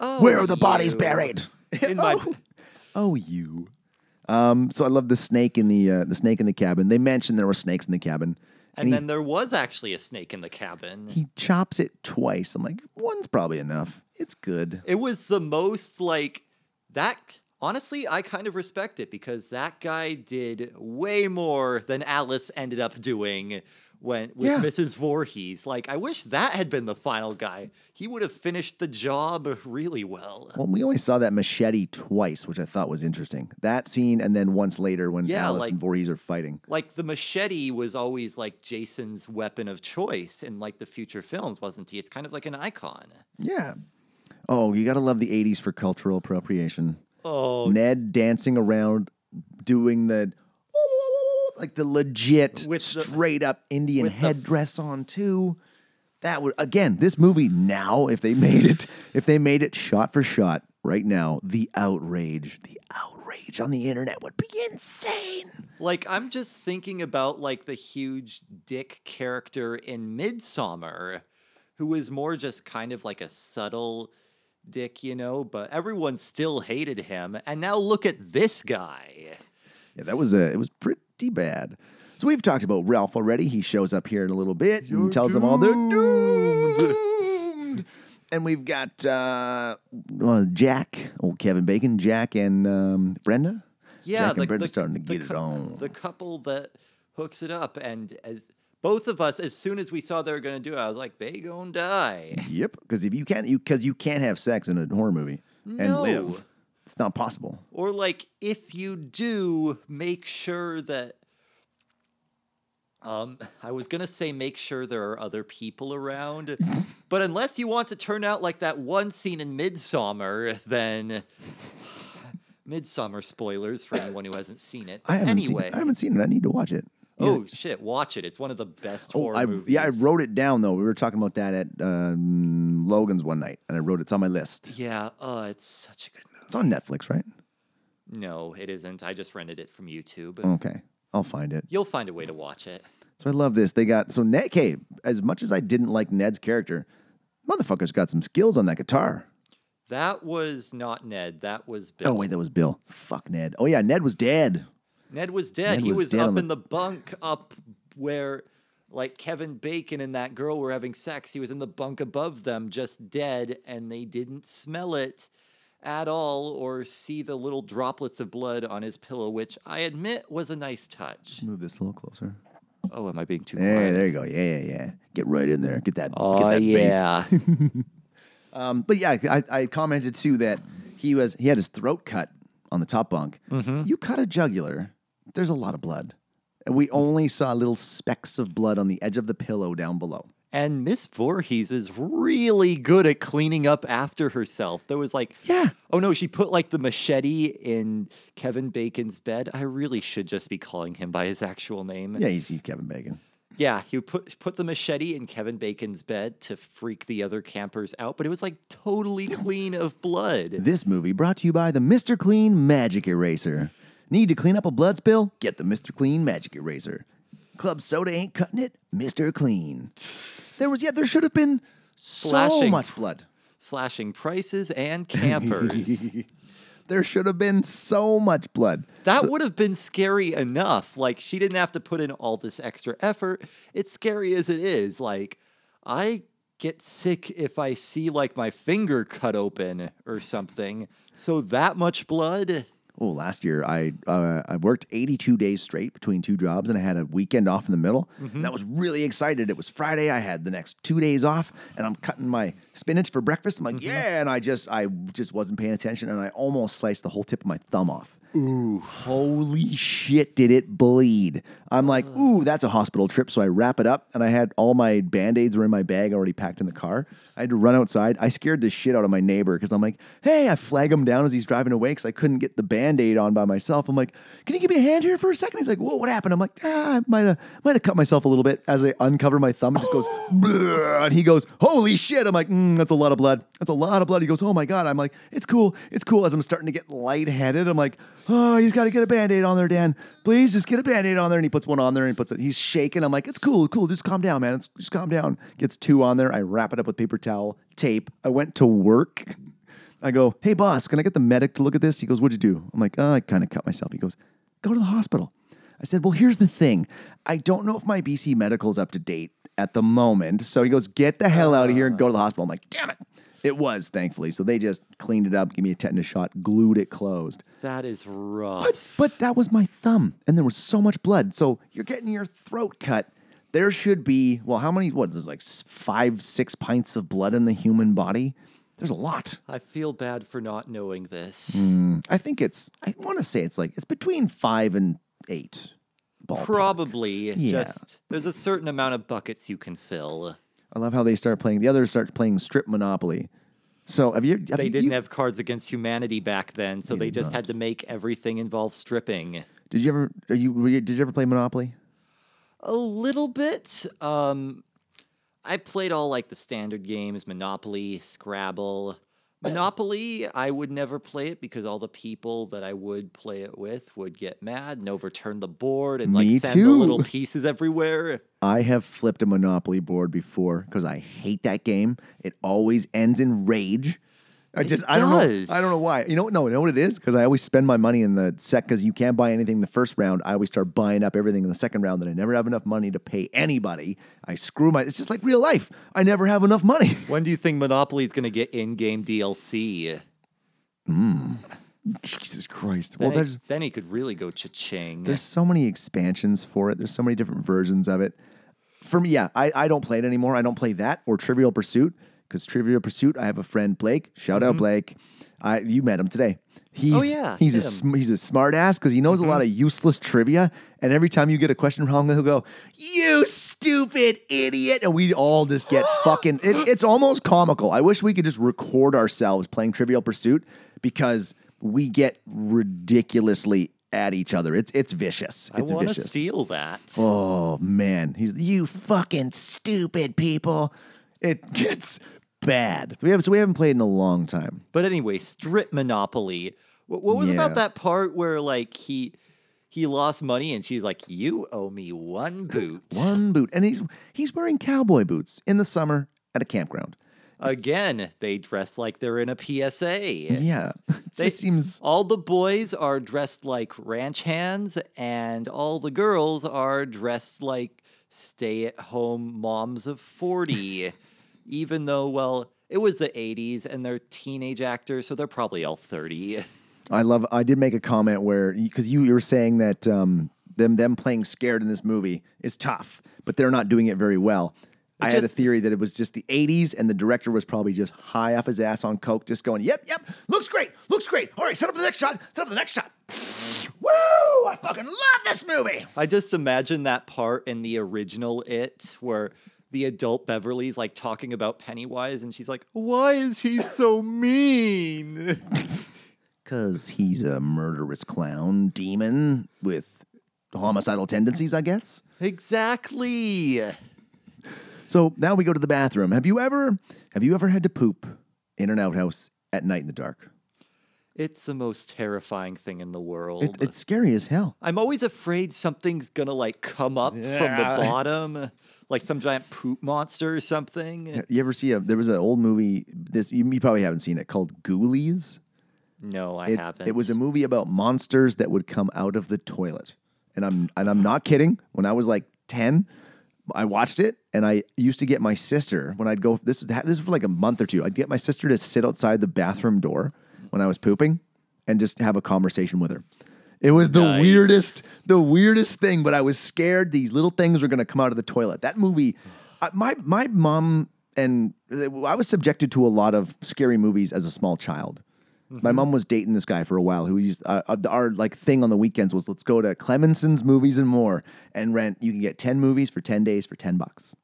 oh, Where are the bodies buried? In my oh, you. Um, so I love the snake in the uh, the snake in the cabin. They mentioned there were snakes in the cabin, and he- then there was actually a snake in the cabin. he chops it twice. I'm like, one's probably enough. It's good. It was the most like that. Honestly, I kind of respect it because that guy did way more than Alice ended up doing when with Yeah. Mrs. Voorhees. Like, I wish that had been the final guy. He would have finished the job really well. Well, we only saw that machete twice, which I thought was interesting. That scene, and then once later when Yeah, Alice like- and Voorhees are fighting. Like the machete was always like Jason's weapon of choice in like the future films, wasn't he? It's kind of like an icon. Yeah. Oh, you gotta love the '80s for cultural appropriation. Oh, Ned dancing around, doing the like the legit, With the- straight up Indian the- headdress on too. That would again, this movie now, if they made it, if they made it shot for shot right now, the outrage, the outrage on the internet would be insane. Like I'm just thinking about like the huge dick character in Midsommar, who was more just kind of like a subtle dick, you know, but everyone still hated him. And now look at this guy. Yeah, that was a, it was pretty bad. So we've talked about Ralph already. He shows up here in a little bit and tells them all they're doomed. And we've got uh, Jack, old Kevin Bacon, Jack and um, Brenda. Yeah, Jack and Brenda starting to the get it on. The couple that hooks it up, and as both of us, as soon as we saw they were gonna do it, I was like, they gonna die. Yep, because if you can't, you because you can't have sex in a horror movie and live, it's not possible. Or like if you do, make sure that um I was going to say make sure there are other people around. but unless you want to turn out like that one scene in Midsommar, then Midsommar spoilers for anyone who hasn't seen it. I haven't anyway. seen, I haven't seen it. I need to watch it. Oh shit, watch it. It's one of the best Oh, horror I, movies. yeah, I wrote it down though. We were talking about that at um, Logan's one night, and I wrote it's on my list. Yeah, uh it's such a good. It's on Netflix, right? No, it isn't. I just rented it from YouTube. Okay, I'll find it. You'll find a way to watch it. So I love this. They got so Ned. Okay, as much as I didn't like Ned's character, motherfucker's got some skills on that guitar. That was not Ned. That was Bill. Oh wait, that was Bill. Fuck Ned. Oh yeah, Ned was dead. Ned was dead. Ned he was was, dead up the- in the bunk up where like Kevin Bacon and that girl were having sex. He was in the bunk above them, just dead, and they didn't smell it at all or see the little droplets of blood on his pillow, which I admit was a nice touch. Move this a little closer. Oh, am I being too Hey, quiet? there you go. Yeah, yeah, yeah. Get right in there. Get that. Oh get that yeah. Um, but yeah, I, I commented too that he was he had his throat cut on the top bunk. Mm-hmm. You cut a jugular. There's a lot of blood. And we only saw little specks of blood on the edge of the pillow down below. And Miss Voorhees is really good at cleaning up after herself. There was like Yeah. Oh no, she put like the machete in Kevin Bacon's bed. I really should just be calling him by his actual name. Yeah, he's, sees Kevin Bacon. Yeah, he put put the machete in Kevin Bacon's bed to freak the other campers out, but it was like totally clean of blood. This movie brought to you by the Mr. Clean Magic Eraser. Need to clean up a blood spill? Get the Mr. Clean Magic Eraser. Club soda ain't cutting it. Mr. Clean. There was yeah, there should have been so Slashing. much blood. Slashing prices and campers. There should have been so much blood. That would have been scary enough. Like she didn't have to put in all this extra effort. It's scary as it is. Like I get sick if I see like my finger cut open or something. So that much blood. Oh, last year I uh, I worked 82 days straight between two jobs, and I had a weekend off in the middle. And I was really excited. It was Friday. I had the next two days off, and I'm cutting my spinach for breakfast. I'm like, yeah, and I just I just wasn't paying attention, and I almost sliced the whole tip of my thumb off. Ooh, holy shit! Did it bleed? I'm like, ooh, that's a hospital trip. So I wrap it up, and I had all my band aids were in my bag already packed in the car. I had to run outside. I scared the shit out of my neighbor because I'm like, hey, I flag him down as he's driving away because I couldn't get the band aid on by myself. I'm like, can you give me a hand here for a second? He's like, whoa, what happened? I'm like, ah, I might have might have cut myself a little bit as I uncover my thumb. It just goes, "Bleh," and he goes, holy shit! I'm like, mm, that's a lot of blood. That's a lot of blood. He goes, oh my god. I'm like, it's cool, it's cool. As I'm starting to get lightheaded, I'm like, oh, he's got to get a band aid on there, Dan. Please just get a band aid on there. And he puts one on there and he puts it. He's shaking. I'm like, it's cool, cool. Just calm down, man. It's, just calm down. Gets two on there. I wrap it up with paper towel, tape. I went to work. I go, hey boss, can I get the medic to look at this? He goes, what'd you do? I'm like, oh, I kind of cut myself. He goes, go to the hospital. I said, well, here's the thing. I don't know if my BC medical's up to date at the moment. So he goes, get the hell out of here and go to the hospital. I'm like, damn it. It was, thankfully. So they just cleaned it up, gave me a tetanus shot, glued it closed. That is rough. but that was my thumb, and there was so much blood. So you're getting your throat cut. There should be, well, how many, what, there's like five, six pints of blood in the human body? There's a lot. I feel bad for not knowing this. Mm. I think it's, I want to say it's like, it's between five and eight. Ballpark. Probably Yeah. just there's a certain amount of buckets you can fill. I love how they start playing, the others start playing strip Monopoly. So have you, have They you, didn't have Cards Against Humanity back then, so they just not. had to make everything involve stripping. did you ever, are you, were you, did you ever play Monopoly? A little bit. Um, I played all like the standard games Monopoly, Scrabble. Monopoly, I would never play it because all the people that I would play it with would get mad and overturn the board and like Me send the little pieces everywhere. I have flipped a Monopoly board before because I hate that game. It always ends in rage. I just I don't know I don't know why. You know what? No, you know what it is? Because I always spend my money in the sec because you can't buy anything in the first round. I always start buying up everything in the second round. That I never have enough money to pay anybody. I screw my. It's just like real life. I never have enough money. When do you think Monopoly is going to get in-game DLC? Hmm. Jesus Christ. Then, Well, then he could really go cha-ching. There's so many expansions for it. There's so many different versions of it. For me, yeah, I, I don't play it anymore. I don't play that or Trivial Pursuit because Trivial Pursuit. I have a friend Blake. Shout out Blake. I you met him today. He's, Mm-hmm. Oh, yeah, he's a him. sm- he's a smart ass because he knows a lot of useless trivia. And every time you get a question wrong, he'll go, "You stupid idiot!" And we all just get fucking. It, it's almost comical. I wish we could just record ourselves playing Trivial Pursuit because we get ridiculously at each other. It's it's vicious. I It's want to vicious. steal that. Oh man, he's you fucking stupid people. It gets bad. We have so we haven't played in a long time. But anyway, strip Monopoly. What, what was Yeah. about that part where like he he lost money and she's like, "You owe me one boot." One boot, and he's he's wearing cowboy boots in the summer at a campground. Again, they dress like they're in a PSA. Yeah, They- seems All the boys are dressed like ranch hands, and all the girls are dressed like stay at home moms of 40. even though, well, it was the 80s and they're teenage actors, so they're probably all 30. I love. I did make a comment where because you, you were saying that um, them them playing scared in this movie is tough, but they're not doing it very well. I had a theory that it was just the '80s, and the director was probably just high off his ass on coke, just going, "Yep, yep, looks great, looks great. All right, set up the next shot. Set up the next shot. Woo! I fucking love this movie. I just imagine that part in the original It where the adult Beverly's like talking about Pennywise and she's like, Why is he so mean? Cause he's a murderous clown demon with homicidal tendencies, I guess. exactly. So now we go to the bathroom. Have you ever have you ever had to poop in an outhouse at night in the dark? It's the most terrifying thing in the world. It, it's scary as hell. I'm always afraid something's gonna like come up from the bottom, like some giant poop monster or something. You ever see a? There was an old movie. This you, you probably haven't seen it called Ghoulies. No, I It, haven't. it was a movie about monsters that would come out of the toilet, and I'm and I'm not kidding. When I was like ten, I watched it, and I used to get my sister when I'd go. This was this was for like a month or two. I'd get my sister to sit outside the bathroom door when I was pooping, and just have a conversation with her. It was the Nice. weirdest, the weirdest thing. But I was scared these little things were going to come out of the toilet. That movie, I, my my mom and I was subjected to a lot of scary movies as a small child. My mom was dating this guy for a while who used uh, uh, our like thing on the weekends was let's go to Clemenson's Movies and More and rent. You can get ten movies for ten days for ten bucks,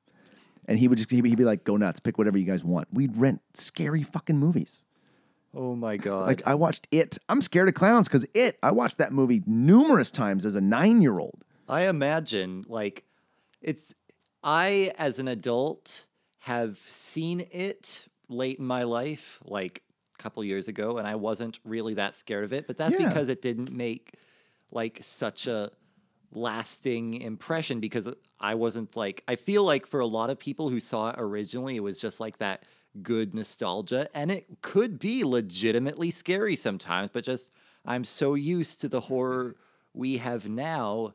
and he would just he'd be like, "Go nuts, pick whatever you guys want." We'd rent scary fucking movies. Oh my god. Like I watched It. I'm scared of clowns because It. I watched that movie numerous times as a nine year old. I imagine like it's I as an adult have seen it late in my life, like a couple years ago, and I wasn't really that scared of it. But that's Yeah. because it didn't make like such a lasting impression because I wasn't like I feel like for a lot of people who saw it originally, it was just like that good nostalgia, and it could be legitimately scary sometimes. But just I'm so used to the horror we have now.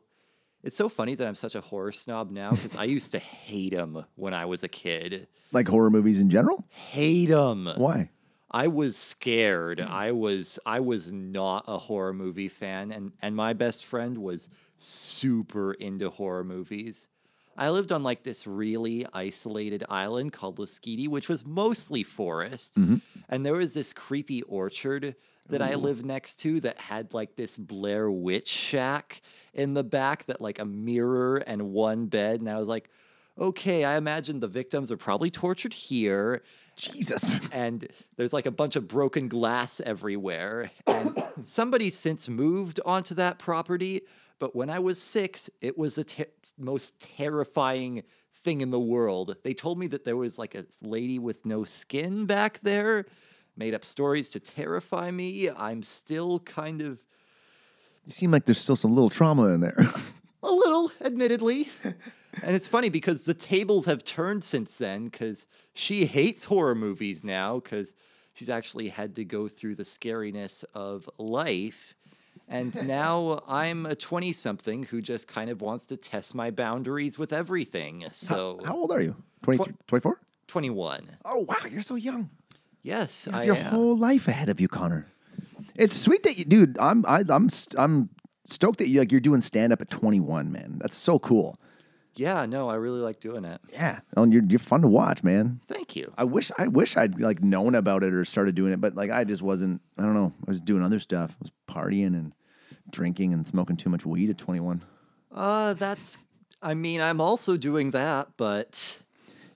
It's so funny that I'm such a horror snob now because I used to hate them when I was a kid. Like horror movies in general. Hate them. Why? I was scared. Hmm. I was I was not a horror movie fan and and my best friend was super into horror movies. I lived on like this really isolated island called Lasqueti, which was mostly forest. Mm-hmm. And there was this creepy orchard that I lived next to that had like this Blair Witch shack in the back that like a mirror and one bed. And I was like, okay, I imagine the victims are probably tortured here Jesus. and there's like a bunch of broken glass everywhere. And somebody since moved onto that property, but when I was six, it was the te- most terrifying thing in the world. They told me that there was like a lady with no skin back there, made up stories to terrify me. I'm still kind of You seem like there's still some little trauma in there. A little, admittedly. and it's funny because the tables have turned since then because she hates horror movies now because she's actually had to go through the scariness of life. And now I'm a 20 something who just kind of wants to test my boundaries with everything. So, How old are you? 23, 24? 21. Oh, wow. You're so young. Yes, You have I your am. whole life ahead of you, Connor. It's sweet that you, dude. I'm, I, I'm, st- I'm stoked that you like you're doing stand up at 21, man. That's so cool. Yeah, no, I really like doing it. Yeah, oh, and you're you're fun to watch, man. Thank you. I wish, I wish I'd like known about it or started doing it, but like I just wasn't. I don't know. I was doing other stuff. I was partying and drinking and smoking too much weed at 21. Uh, that's, I mean, I'm also doing that, but.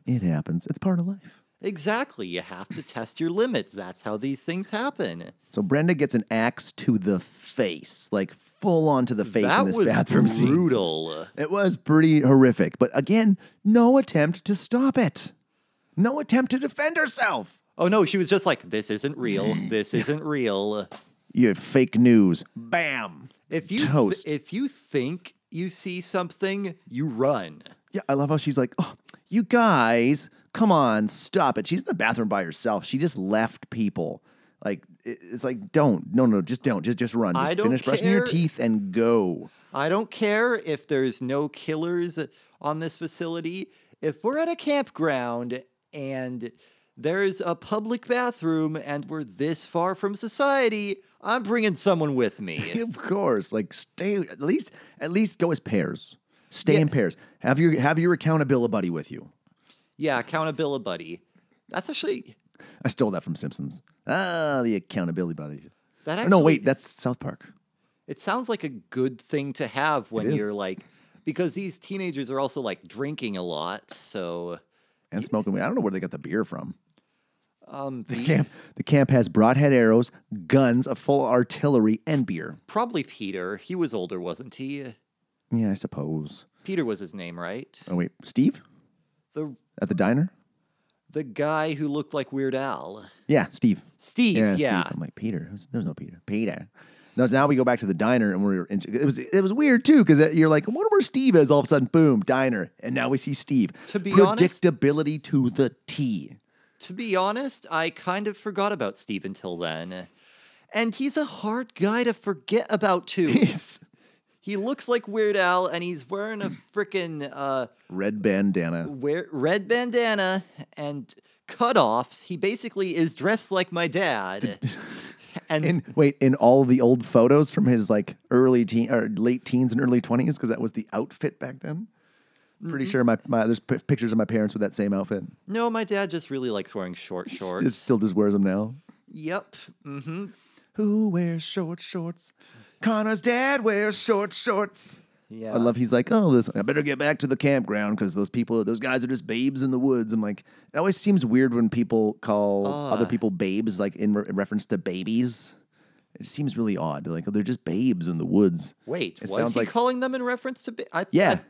It happens. It's part of life. Exactly. You have to test your limits. That's how these things happen. So Brenda gets an axe to the face, like full on to the face that in this was bathroom scene. brutal. It was pretty horrific, but again, no attempt to stop it. No attempt to defend herself. Oh no, she was just like, "This isn't real. This isn't real." You had fake news. Bam. If you th- Toast. if you think you see something, you run. Yeah, I love how she's like, oh, you guys, come on, stop it. She's in the bathroom by herself. She just left people. Like, it- it's like, don't, no, no, just don't, just, just run. Just I don't finish brushing your care. teeth and go. I don't care if there's no killers on this facility. If we're at a campground and there's a public bathroom and we're this far from society, I'm bringing someone with me. of course, like, stay at least, at least go as pairs. Stay Yeah. in pairs. Have your have your accountability buddy with you. yeah, accountability buddy. That's actually I stole that from Simpsons. Ah, the accountability buddy. that Oh, actually no, wait, that's South Park. It sounds like a good thing to have when you're like, because these teenagers are also like drinking a lot. So, And smoking weed. I don't know where they got the beer from. Um, The the- camp, the camp has broadhead arrows, guns, a full artillery, and beer. probably Peter. He was older, wasn't he? Yeah, I suppose. Peter was his name, right? Oh wait, Steve The at the diner. the guy who looked like Weird Al. Yeah, Steve. Steve, Yeah, yeah. Steve. I'm like Peter. There's no Peter. Peter. No, so now we go back to the diner, and we're. In, it was it was weird too because you're like, I wonder where Steve is. All of a sudden, boom, diner, and now we see Steve. To be honest- predictability to the T. To be honest, I kind of forgot about Steve until then. And he's a hard guy to forget about too. He's he looks like Weird Al, and he's wearing a freaking uh, Red bandana. wear, red bandana and cutoffs. He basically is dressed like my dad. and In wait, in all the old photos from his like early teen or late teens and early twenties, because that was the outfit back then. Pretty sure my, my there's p- pictures of my parents with that same outfit. no, my dad just really likes wearing short shorts. Just, still just wears them now. Yep. Mm-hmm. Who wears short shorts? Connor's dad wears short shorts. Yeah. I love. He's like, oh, this. I better get back to the campground because those people, those guys are just babes in the woods. I'm like, it always seems weird when people call other people babes, like in, re- in reference to babies. It seems really odd. Like, oh, they're just babes in the woods. Wait, It was sounds he like- calling them in reference to? Ba- I, Yeah. I,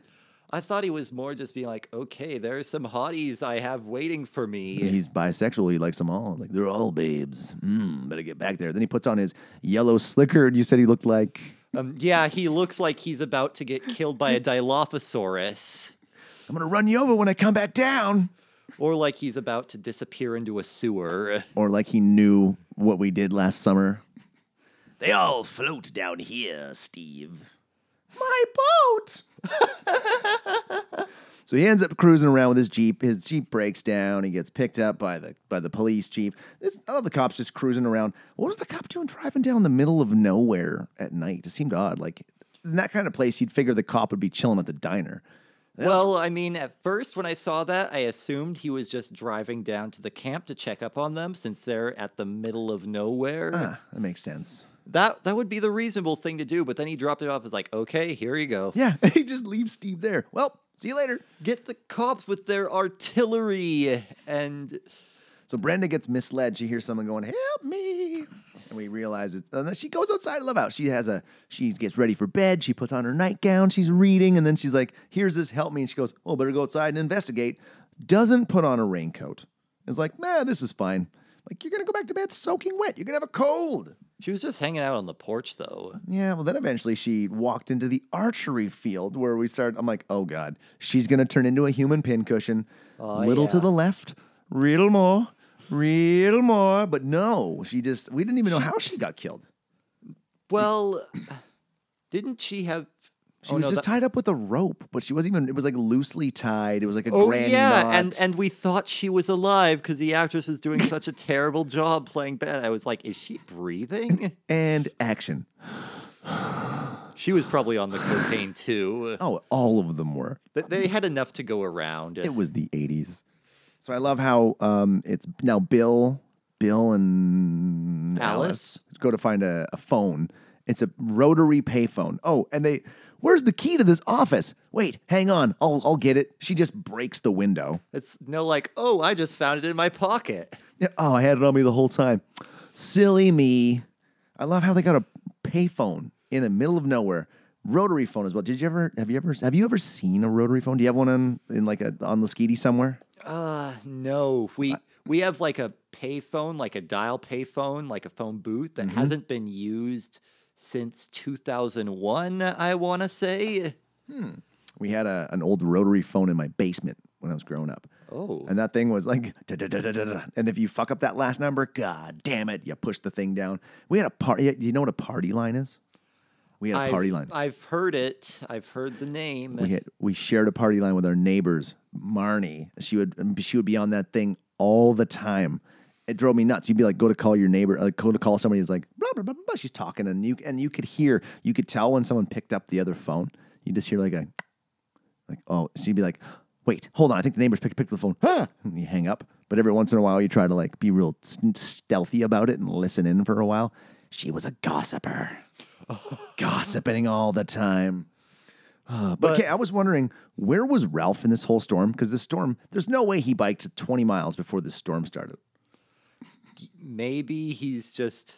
I thought he was more just being like, okay, there are some hotties I have waiting for me. He's bisexual. He likes them all. Like they're all babes. Mm, better get back there. Then he puts on his yellow slicker, and you said he looked like. Um, yeah, he looks like he's about to get killed by a Dilophosaurus, I'm gonna run you over when I come back down. or like he's about to disappear into a sewer. Or like he knew what we did last summer. They all float down here, Steve. My boat. so he ends up cruising around with his jeep. His jeep breaks down. He gets picked up by the by the police jeep. This I love the cops just cruising around. What was the cop doing driving down the middle of nowhere at night? It seemed odd. Like in that kind of place, you'd figure the cop would be chilling at the diner. Well, I mean, at first when I saw that, I assumed he was just driving down to the camp to check up on them since they're at the middle of nowhere. Ah, that makes sense. That that would be the reasonable thing to do, but then he dropped it off as like, okay, here you go. Yeah, he just leaves Steve there. Well, see you later. Get the cops with their artillery and So Brenda gets misled. She hears someone going, "Help me!" And we realize it. And then she goes outside. Love out. she has a. She gets ready for bed. She puts on her nightgown. She's reading, and then she's like, "Here's this. Help me!" And she goes, "Oh, better go outside and investigate." Doesn't put on a raincoat. Is like, "Man, this is fine." Like you're gonna go back to bed soaking wet. You're gonna have a cold. She was just hanging out on the porch though. Yeah, well, then eventually she walked into the archery field where we started. I'm like, oh God, she's going to turn into a human pincushion. Oh, little to the left, real more, real more. But no, she just, we didn't even know how she got killed. Well, didn't she have She Oh, was no, just that- tied up with a rope, but she wasn't even, it was like loosely tied. It was like a Oh grand yeah, knot. and and we thought she was alive because the actress was doing such a terrible job playing bad. I was like, is she breathing? and action. she was probably on the cocaine too. Oh, all of them were. But they had enough to go around. It was the 80s. So I love how um, it's now Bill, Bill and Alice? go to find a, a phone. It's a rotary payphone. Oh, and they, where's the key to this office? Wait, hang on. I'll, I'll get it. She just breaks the window. It's no like, oh, I just found it in my pocket. Yeah, Oh, I had it on me the whole time. Silly me. I love how they got a payphone in the middle of nowhere. Rotary phone as well. Did you ever have you ever have you ever seen a rotary phone? Do you have one on in like a on Lasqueti somewhere? Uh no. We we have like a payphone, like a dial payphone, like a phone booth that hasn't been used since 2001, I want to say. Hmm. We had a, an old rotary phone in my basement when I was growing up. Oh. And that thing was like, da-da-da-da-da-da. and if you fuck up that last number, god damn it, you push the thing down. We had a party. You know what a party line is? We had a I've, party line. I've heard it. I've heard the name. we had we shared a party line with our neighbors, Marnie. She would she would be on that thing all the time. It drove me nuts. You'd be like, go to call your neighbor, like, go to call somebody. He's like, blah, blah, blah, blah, blah. She's talking, and you and you could hear, you could tell when someone picked up the other phone. You just hear like a, like oh, she'd be like, wait, hold on, I think the neighbor's picked picked up the phone. Ah! And you hang up. But every once in a while, you try to like be real stealthy about it and listen in for a while. She was a gossiper, gossiping all the time. Uh, but, okay, I was wondering where was Ralph in this whole storm? Because the storm, there's no way he biked 20 miles before this storm started. Maybe he's just.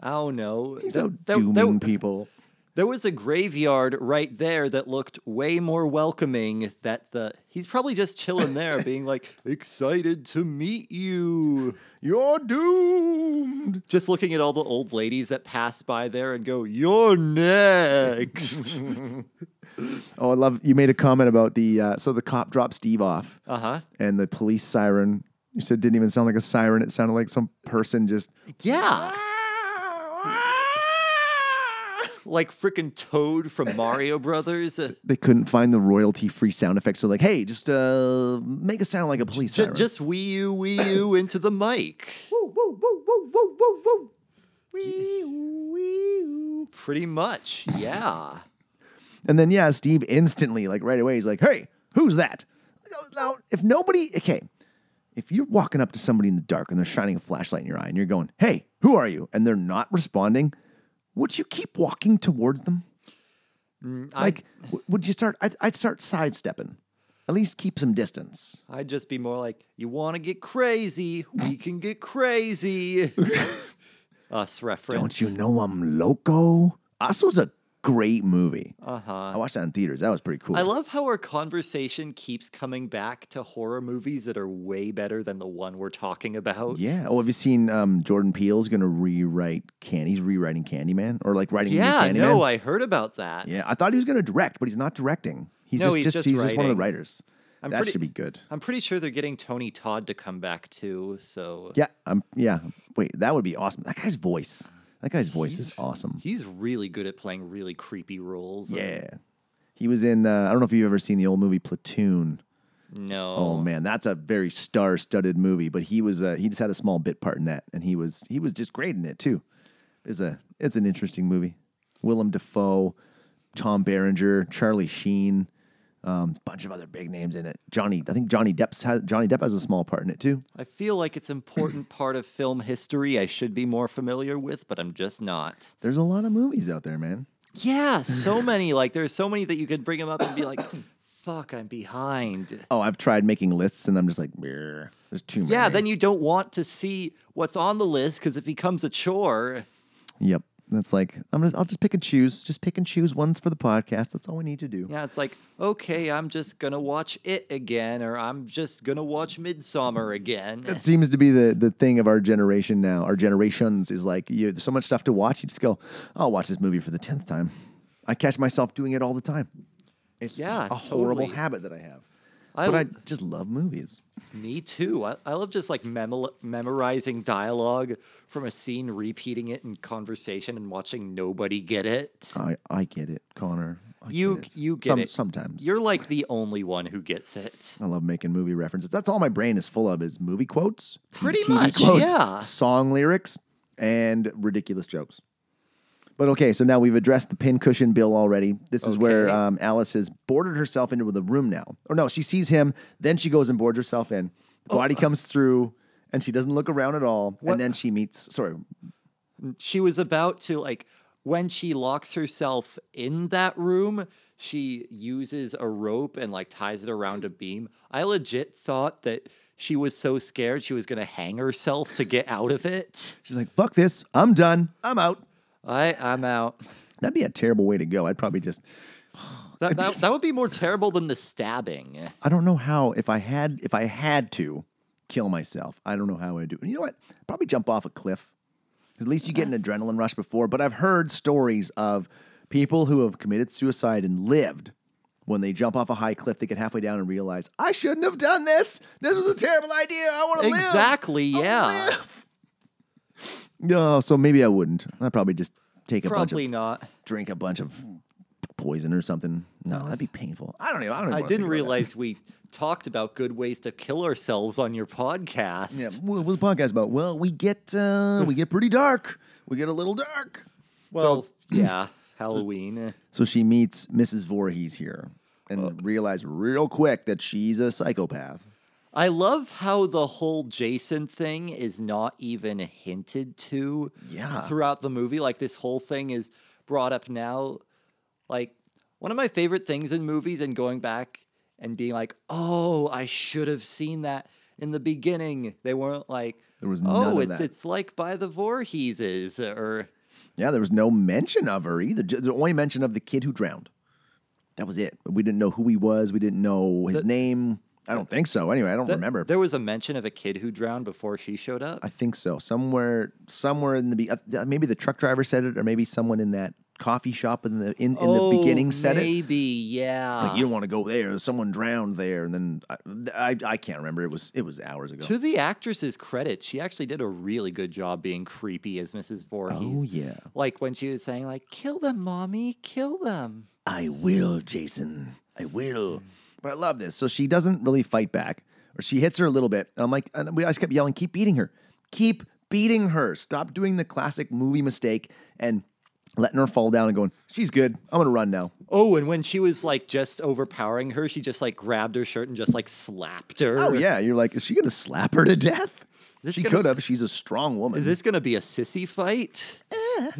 I don't know. He's There- out there- dooming there- people. There was a graveyard right there that looked way more welcoming. That the he's probably just chilling there, being like excited to meet you. You're doomed. Just looking at all the old ladies that pass by there and go, "You're next." Oh, I love you made a comment about the uh, so the cop dropped Steve off uh huh. and the police siren. You said it didn't even sound like a siren. It sounded like some person just Yeah. like freaking Toad from Mario Brothers. They couldn't find the royalty free sound effects. So like, hey, just uh, make a sound like a police ju- siren. just Wii U, Wii U into the mic. woo, woo, woo, woo, woo, woo, woo. Wee, wee, pretty much, yeah. And then yeah, Steve instantly, like right away, he's like, "Hey, who's that?" Now, if nobody, okay, if you're walking up to somebody in the dark and they're shining a flashlight in your eye, and you're going, "Hey, who are you?" and they're not responding, would you keep walking towards them? Mm, like, w- would you start? I'd, I'd start sidestepping. At least keep some distance. I'd just be more like, you want to get crazy? We can get crazy. Us reference. Don't you know I'm loco? Us was a great movie. Uh huh. I watched that in theaters. That was pretty cool. I love how our conversation keeps coming back to horror movies that are way better than the one we're talking about. Yeah. Oh, have you seen um, Jordan Peele's going to rewrite Candy? He's rewriting Candyman or like writing Yeah, no, I heard about that. yeah, I thought he was going to direct, but he's not directing. He's No, just, he's just, just he's just one of the writers. I'm that pretty- should be good. I'm pretty sure they're getting Tony Todd to come back too. So Yeah. Um. Yeah. Wait, that would be awesome. That guy's voice. That guy's voice is awesome. he's really good at playing really creepy roles. Yeah. He was in. Uh, I don't know if you've ever seen the old movie Platoon. No. Oh man, that's a very star-studded movie. But he was. Uh, he just had a small bit part in that, and he was. He was just great in it too. It's a. It's an interesting movie. Willem Dafoe, Tom Berenger, Charlie Sheen, um, a bunch of other big names in it. Johnny. I think Johnny Depp's has Johnny Depp has a small part in it too. I feel like it's an important part of film history I should be more familiar with, but I'm just not. There's a lot of movies out there, man. Yeah, so many. Like there's so many that you could bring them up and be like, "Fuck, I'm behind." Oh, I've tried making lists, and I'm just like, "Brr, there's too many. Yeah, then you don't want to see what's on the list because it becomes a chore. Yep. That's like I'm just. I'll just pick and choose. Just pick and choose ones for the podcast. That's all we need to do. Yeah, it's like, okay, I'm just gonna watch it again, or I'm just gonna watch Midsommar again. That seems to be the the thing of our generation now. Our generations is like you. There's so much stuff to watch. You just go, I'll watch this movie for the tenth time. I catch myself doing it all the time. It's Yeah, a horrible totally. habit that I have. I but I just love movies. Me too. I, I love just like memo- memorizing dialogue from a scene, repeating it in conversation, and watching nobody get it. I I get it, Connor. I You get it. you get Some- it. sometimes. You're like the only one who gets it. I love making movie references. That's all my brain is full of is movie quotes, Pretty TV much, quotes, yeah. song lyrics, and ridiculous jokes. But okay, so now we've addressed the pincushion bill already. This is where Okay. um, Alice has boarded herself into the room now. Or no, she sees him, then she goes and boards herself in. The body comes through, and she doesn't look around at all. What- And then she meets. Sorry, She was about to like when she locks herself in that room. She uses a rope and like ties it around a beam. I legit thought that she was so scared she was gonna hang herself to get out of it. she's like, "Fuck this! I'm done. I'm out." I I'm out. That'd be a terrible way to go. I'd probably just. That, that, that would be more terrible than the stabbing. I don't know how if I had if I had to kill myself. I don't know how I'd do. it. You know what? Probably jump off a cliff. At least you get an adrenaline rush before. But I've heard stories of people who have committed suicide and lived. When they jump off a high cliff, they get halfway down and realize I shouldn't have done this. This was a terrible idea. I want to live. Exactly, yeah. Live." No, so maybe I wouldn't. I'd probably just take a bunch Probably of not. drink a bunch of poison or something. No, that'd be painful. I don't even. I don't. Even I wanna didn't think about that. realize we talked about good ways to kill ourselves on your podcast. Yeah, what was the podcast about? Well, we get uh, we get pretty dark. We get a little dark. Well, yeah, Halloween. So she meets Mrs. Voorhees here and realizes real quick that she's a psychopath. I love how the whole Jason thing is not even hinted to Yeah. throughout the movie. Like this whole thing is brought up now. Like one of my favorite things in movies and going back and being like, "Oh, I should have seen that in the beginning." They weren't like, There was "Oh, it's that. it's like by the Voorheeses," or Yeah, there was no mention of her either. The only mention of the kid who drowned. That was it. We didn't know who he was. We didn't know his name. I don't think so. Anyway, I don't Th- remember. There was a mention of a kid who drowned before she showed up. I think so. Somewhere, somewhere in the be- uh, maybe the truck driver said it, or maybe someone in that coffee shop in the in, in oh, the beginning said it. maybe, yeah. Like you don't want to go there. Someone drowned there, and then I, I I can't remember. It was it was hours ago. to the actress's credit, she actually did a really good job being creepy as Mrs. Voorhees. Oh yeah, Like when she was saying, like, kill them, mommy, kill them. I will, Jason. I will. But I love this. So she doesn't really fight back, or she hits her a little bit. And I'm like, and we I just kept yelling, keep beating her, keep beating her. Stop doing the classic movie mistake and letting her fall down and going, she's good. I'm gonna run now. Oh, and when she was like just overpowering her, she just like grabbed her shirt and just like slapped her. Oh yeah, you're like, is she gonna slap her to death? This She gonna- could have. She's a strong woman. Is this gonna be a sissy fight? Eh,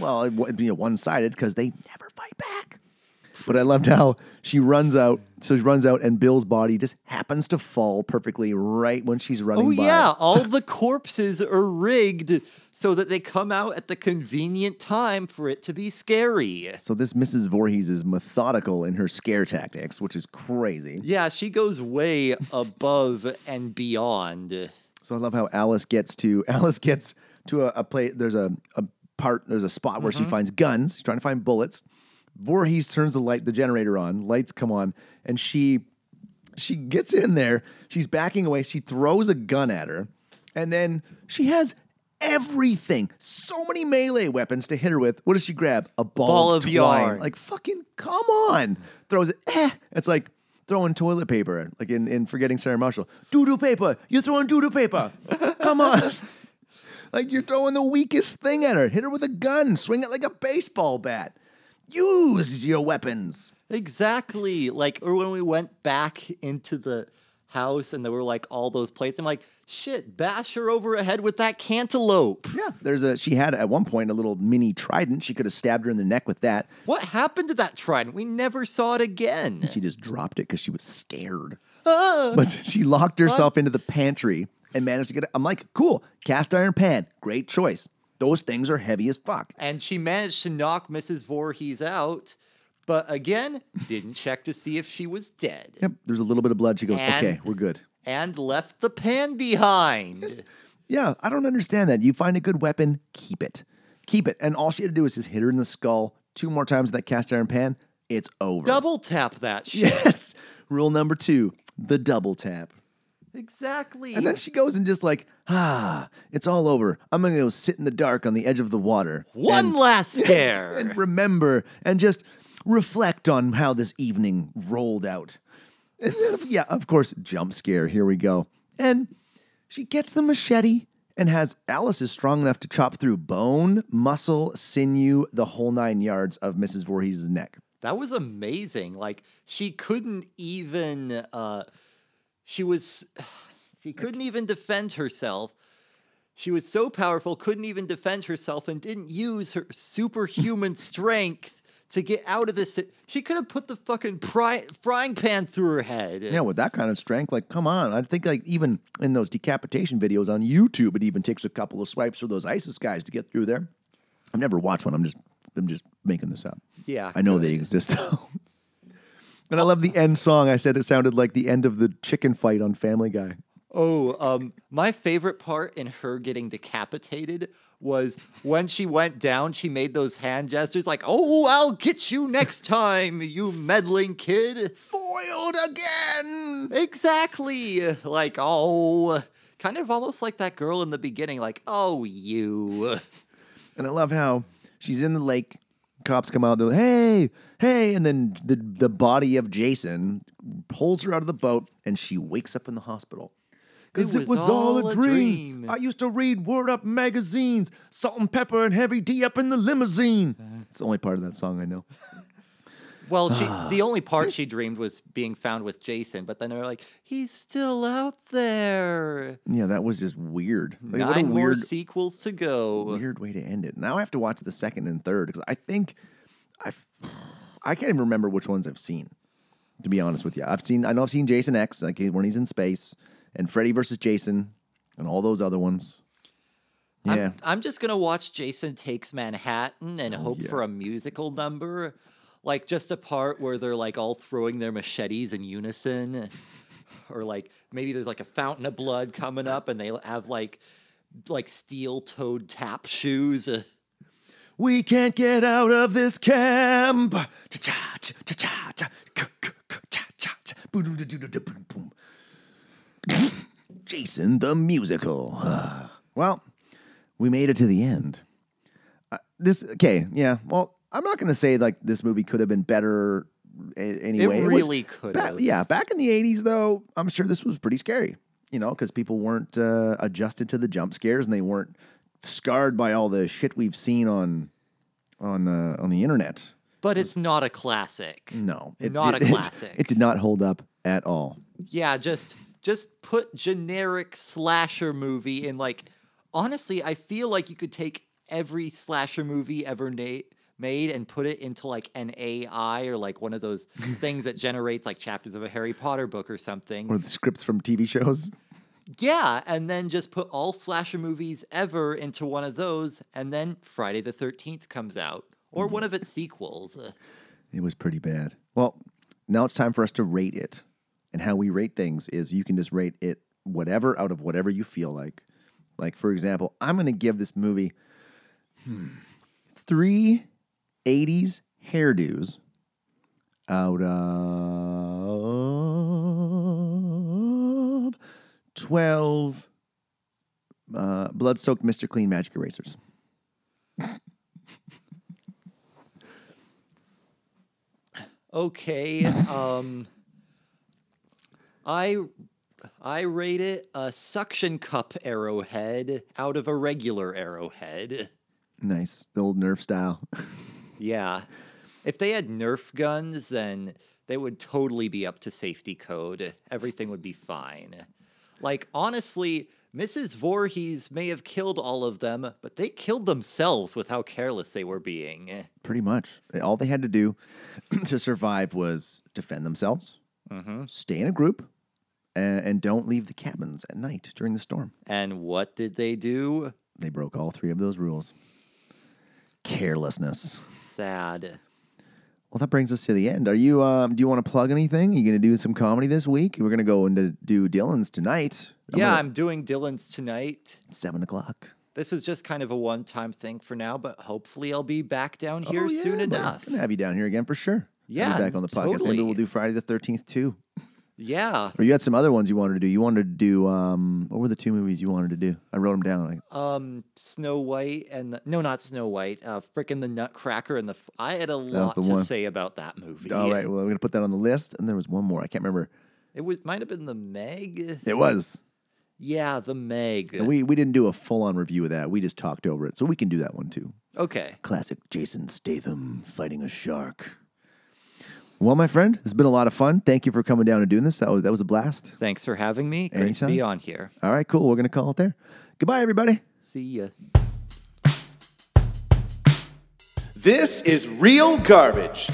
well, it would be one sided because they never. But I loved how she runs out. So she runs out, and Bill's body just happens to fall perfectly right when she's running Oh by. yeah, all the corpses are rigged so that they come out at the convenient time for it to be scary. So this Mrs. Voorhees is methodical in her scare tactics, which is crazy. Yeah, she goes way above and beyond. So I love how Alice gets to Alice gets to a, a place. There's a, a part. There's a spot where she mm-hmm. finds guns. She's trying to find bullets. Voorhees turns the light, the generator on. Lights come on, and she she gets in there. She's backing away. She throws a gun at her, and then she has everything. So many melee weapons to hit her with. What does she grab? A ball, Ball of, of twine. yarn. Like fucking come on. Throws it. Eh. It's like throwing toilet paper. Like in, in Forgetting Sarah Marshall. Doo doo paper. You're throwing doo doo paper. come on. Like you're throwing the weakest thing at her. Hit her with a gun. Swing it like a baseball bat. Use your weapons. Exactly. Like, or when we went back into the house and there were like all those plates. I'm like, shit, bash her over the head with that cantaloupe. Yeah. There's a she had at one point a little mini trident. She could have stabbed her in the neck with that. What happened to that trident? We never saw it again. She just dropped it because she was scared. Ah. But she locked herself into the pantry and managed to get it. I'm like, cool, cast iron pan, great choice. Those things are heavy as fuck. and she managed to knock Mrs. Voorhees out, but again, didn't check to see if she was dead. Yep. There's a little bit of blood. She goes, And- okay, we're good. And left the pan behind. Yeah, I don't understand that. You find a good weapon, keep it. Keep it. And all she had to do is just hit her in the skull two more times with that cast iron pan. It's over. Double tap that shit. Yes. Rule number two the double tap. Exactly. And then she goes and just like, ah, it's all over. I'm going to go sit in the dark on the edge of the water. One and, last scare. and remember and just reflect on how this evening rolled out. And then, yeah, of course, jump scare. Here we go. And she gets the machete and has Alice is strong enough to chop through bone, muscle, sinew, the whole nine yards of Mrs. Voorhees' neck. That was amazing. Like she couldn't even uh she was she couldn't even defend herself. She was so powerful, couldn't even defend herself and didn't use her superhuman strength to get out of this. She could have put the fucking pri- frying pan through her head. Yeah, with that kind of strength, like, come on. I think, like, even in those decapitation videos on YouTube, it even takes a couple of swipes for those ISIS guys to get through there. I've never watched one. I'm just, I'm just making this up. Yeah, I know they exist though. and I love the end song. I said it sounded like the end of the chicken fight on Family Guy. Oh, um, my favorite part in her getting decapitated was when she went down, she made those hand gestures like, Oh, I'll get you next time, you meddling kid. Foiled again. Exactly. Like, oh, kind of almost like that girl in the beginning, like, Oh, you. And I love how she's in the lake. Cops come out. They're like, "Hey, hey!" And then the the body of Jason pulls her out of the boat, and she wakes up in the hospital. Because it, was all a dream. I used to read Word Up magazines, Salt and Pepa and Heavy D up in the limousine. It's the only part of that song I know. Well, she the only part she dreamed was being found with Jason, but then they're like, he's still out there. Yeah, that was just weird. Like, a Nine more weird, sequels to go. weird way to end it. Now I have to watch the second and third because I think I I can't even remember which ones I've seen. To be honest with you, I've seen I know I've seen Jason X like when he's in space and Freddy versus Jason and all those other ones. Yeah, I'm, I'm just gonna watch Jason Takes Manhattan and oh, hope Oh, yeah. for a musical number, like just a part where they're like all throwing their machetes in unison, or like maybe there's like a fountain of blood coming up and they have like like steel-toed tap shoes. We can't get out of this camp. Cha, cha, cha, cha, cha, boom, boom, boom, boom. Jason the musical. well, we made it to the end. Uh, this okay, yeah. Well, I'm not going to say like this movie could have been better a- anyway. It really could ba- yeah, back in the 80s though, I'm sure this was pretty scary. You know, because people weren't uh, adjusted to the jump scares and they weren't scarred by all the shit we've seen on on uh, on the internet. But it's not a classic. No, Not a did- classic. It, did not hold up at all. Yeah, just just put generic slasher movie in like honestly, I feel like you could take every slasher movie ever na- made and put it into like an AI or like one of those things that generates like chapters of a Harry Potter book or something. Or the scripts from TV shows. Yeah, and then just put all slasher movies ever into one of those and then Friday the 13th comes out or one of its sequels. It was pretty bad. Well, now it's time for us to rate it. And how we rate things is you can just rate it whatever out of whatever you feel like. Like, for example, I'm going to give this movie hmm, three 80s hairdos out of 12 uh, blood soaked Mr. Clean magic erasers. Okay. Um, I I rate it a suction cup arrowhead out of a regular arrowhead. Nice. The old Nerf style. Yeah. If they had Nerf guns, then they would totally be up to safety code. Everything would be fine. Like, honestly, Mrs. Voorhees may have killed all of them, but they killed themselves with how careless they were being. Pretty much. All they had to do to survive was defend themselves, mm-hmm. stay in a group, and, and don't leave the cabins at night during the storm. And what did they do? They broke all three of those rules. Carelessness. Sad. Well, that brings us to the end. Are you? Um, do you want to plug anything? Are you going to do some comedy this week? We're going to go into do Dylan's tonight. I'm yeah, gonna- I'm doing Dylan's tonight. seven o'clock. This is just kind of a one time thing for now, but hopefully I'll be back down here Oh, soon yeah, we're enough. Gonna have you down here again for sure. Yeah, back on the podcast. Maybe we'll do Friday the Thirteenth too. Yeah. Or you had some other ones you wanted to do. You wanted to do um, what were the two movies you wanted to do? I wrote them down. Um, Snow White and the, no, not Snow White. Uh, frickin' the Nutcracker and the. I had a lot to one. say about that movie. all right, well, I'm gonna put that on the list. And there was one more. I can't remember. It was might have been the Meg. It was. Yeah, the Meg. And we we didn't do a full on review of that. We just talked over it, so we can do that one too. okay. Classic Jason Statham fighting a shark. Well, my friend, it's been a lot of fun. Thank you for coming down and doing this. That was that was a blast. Thanks for having me. Great Anytime. to be on here. All right, cool. We're gonna call it there. Goodbye, everybody. See ya. This is real garbage.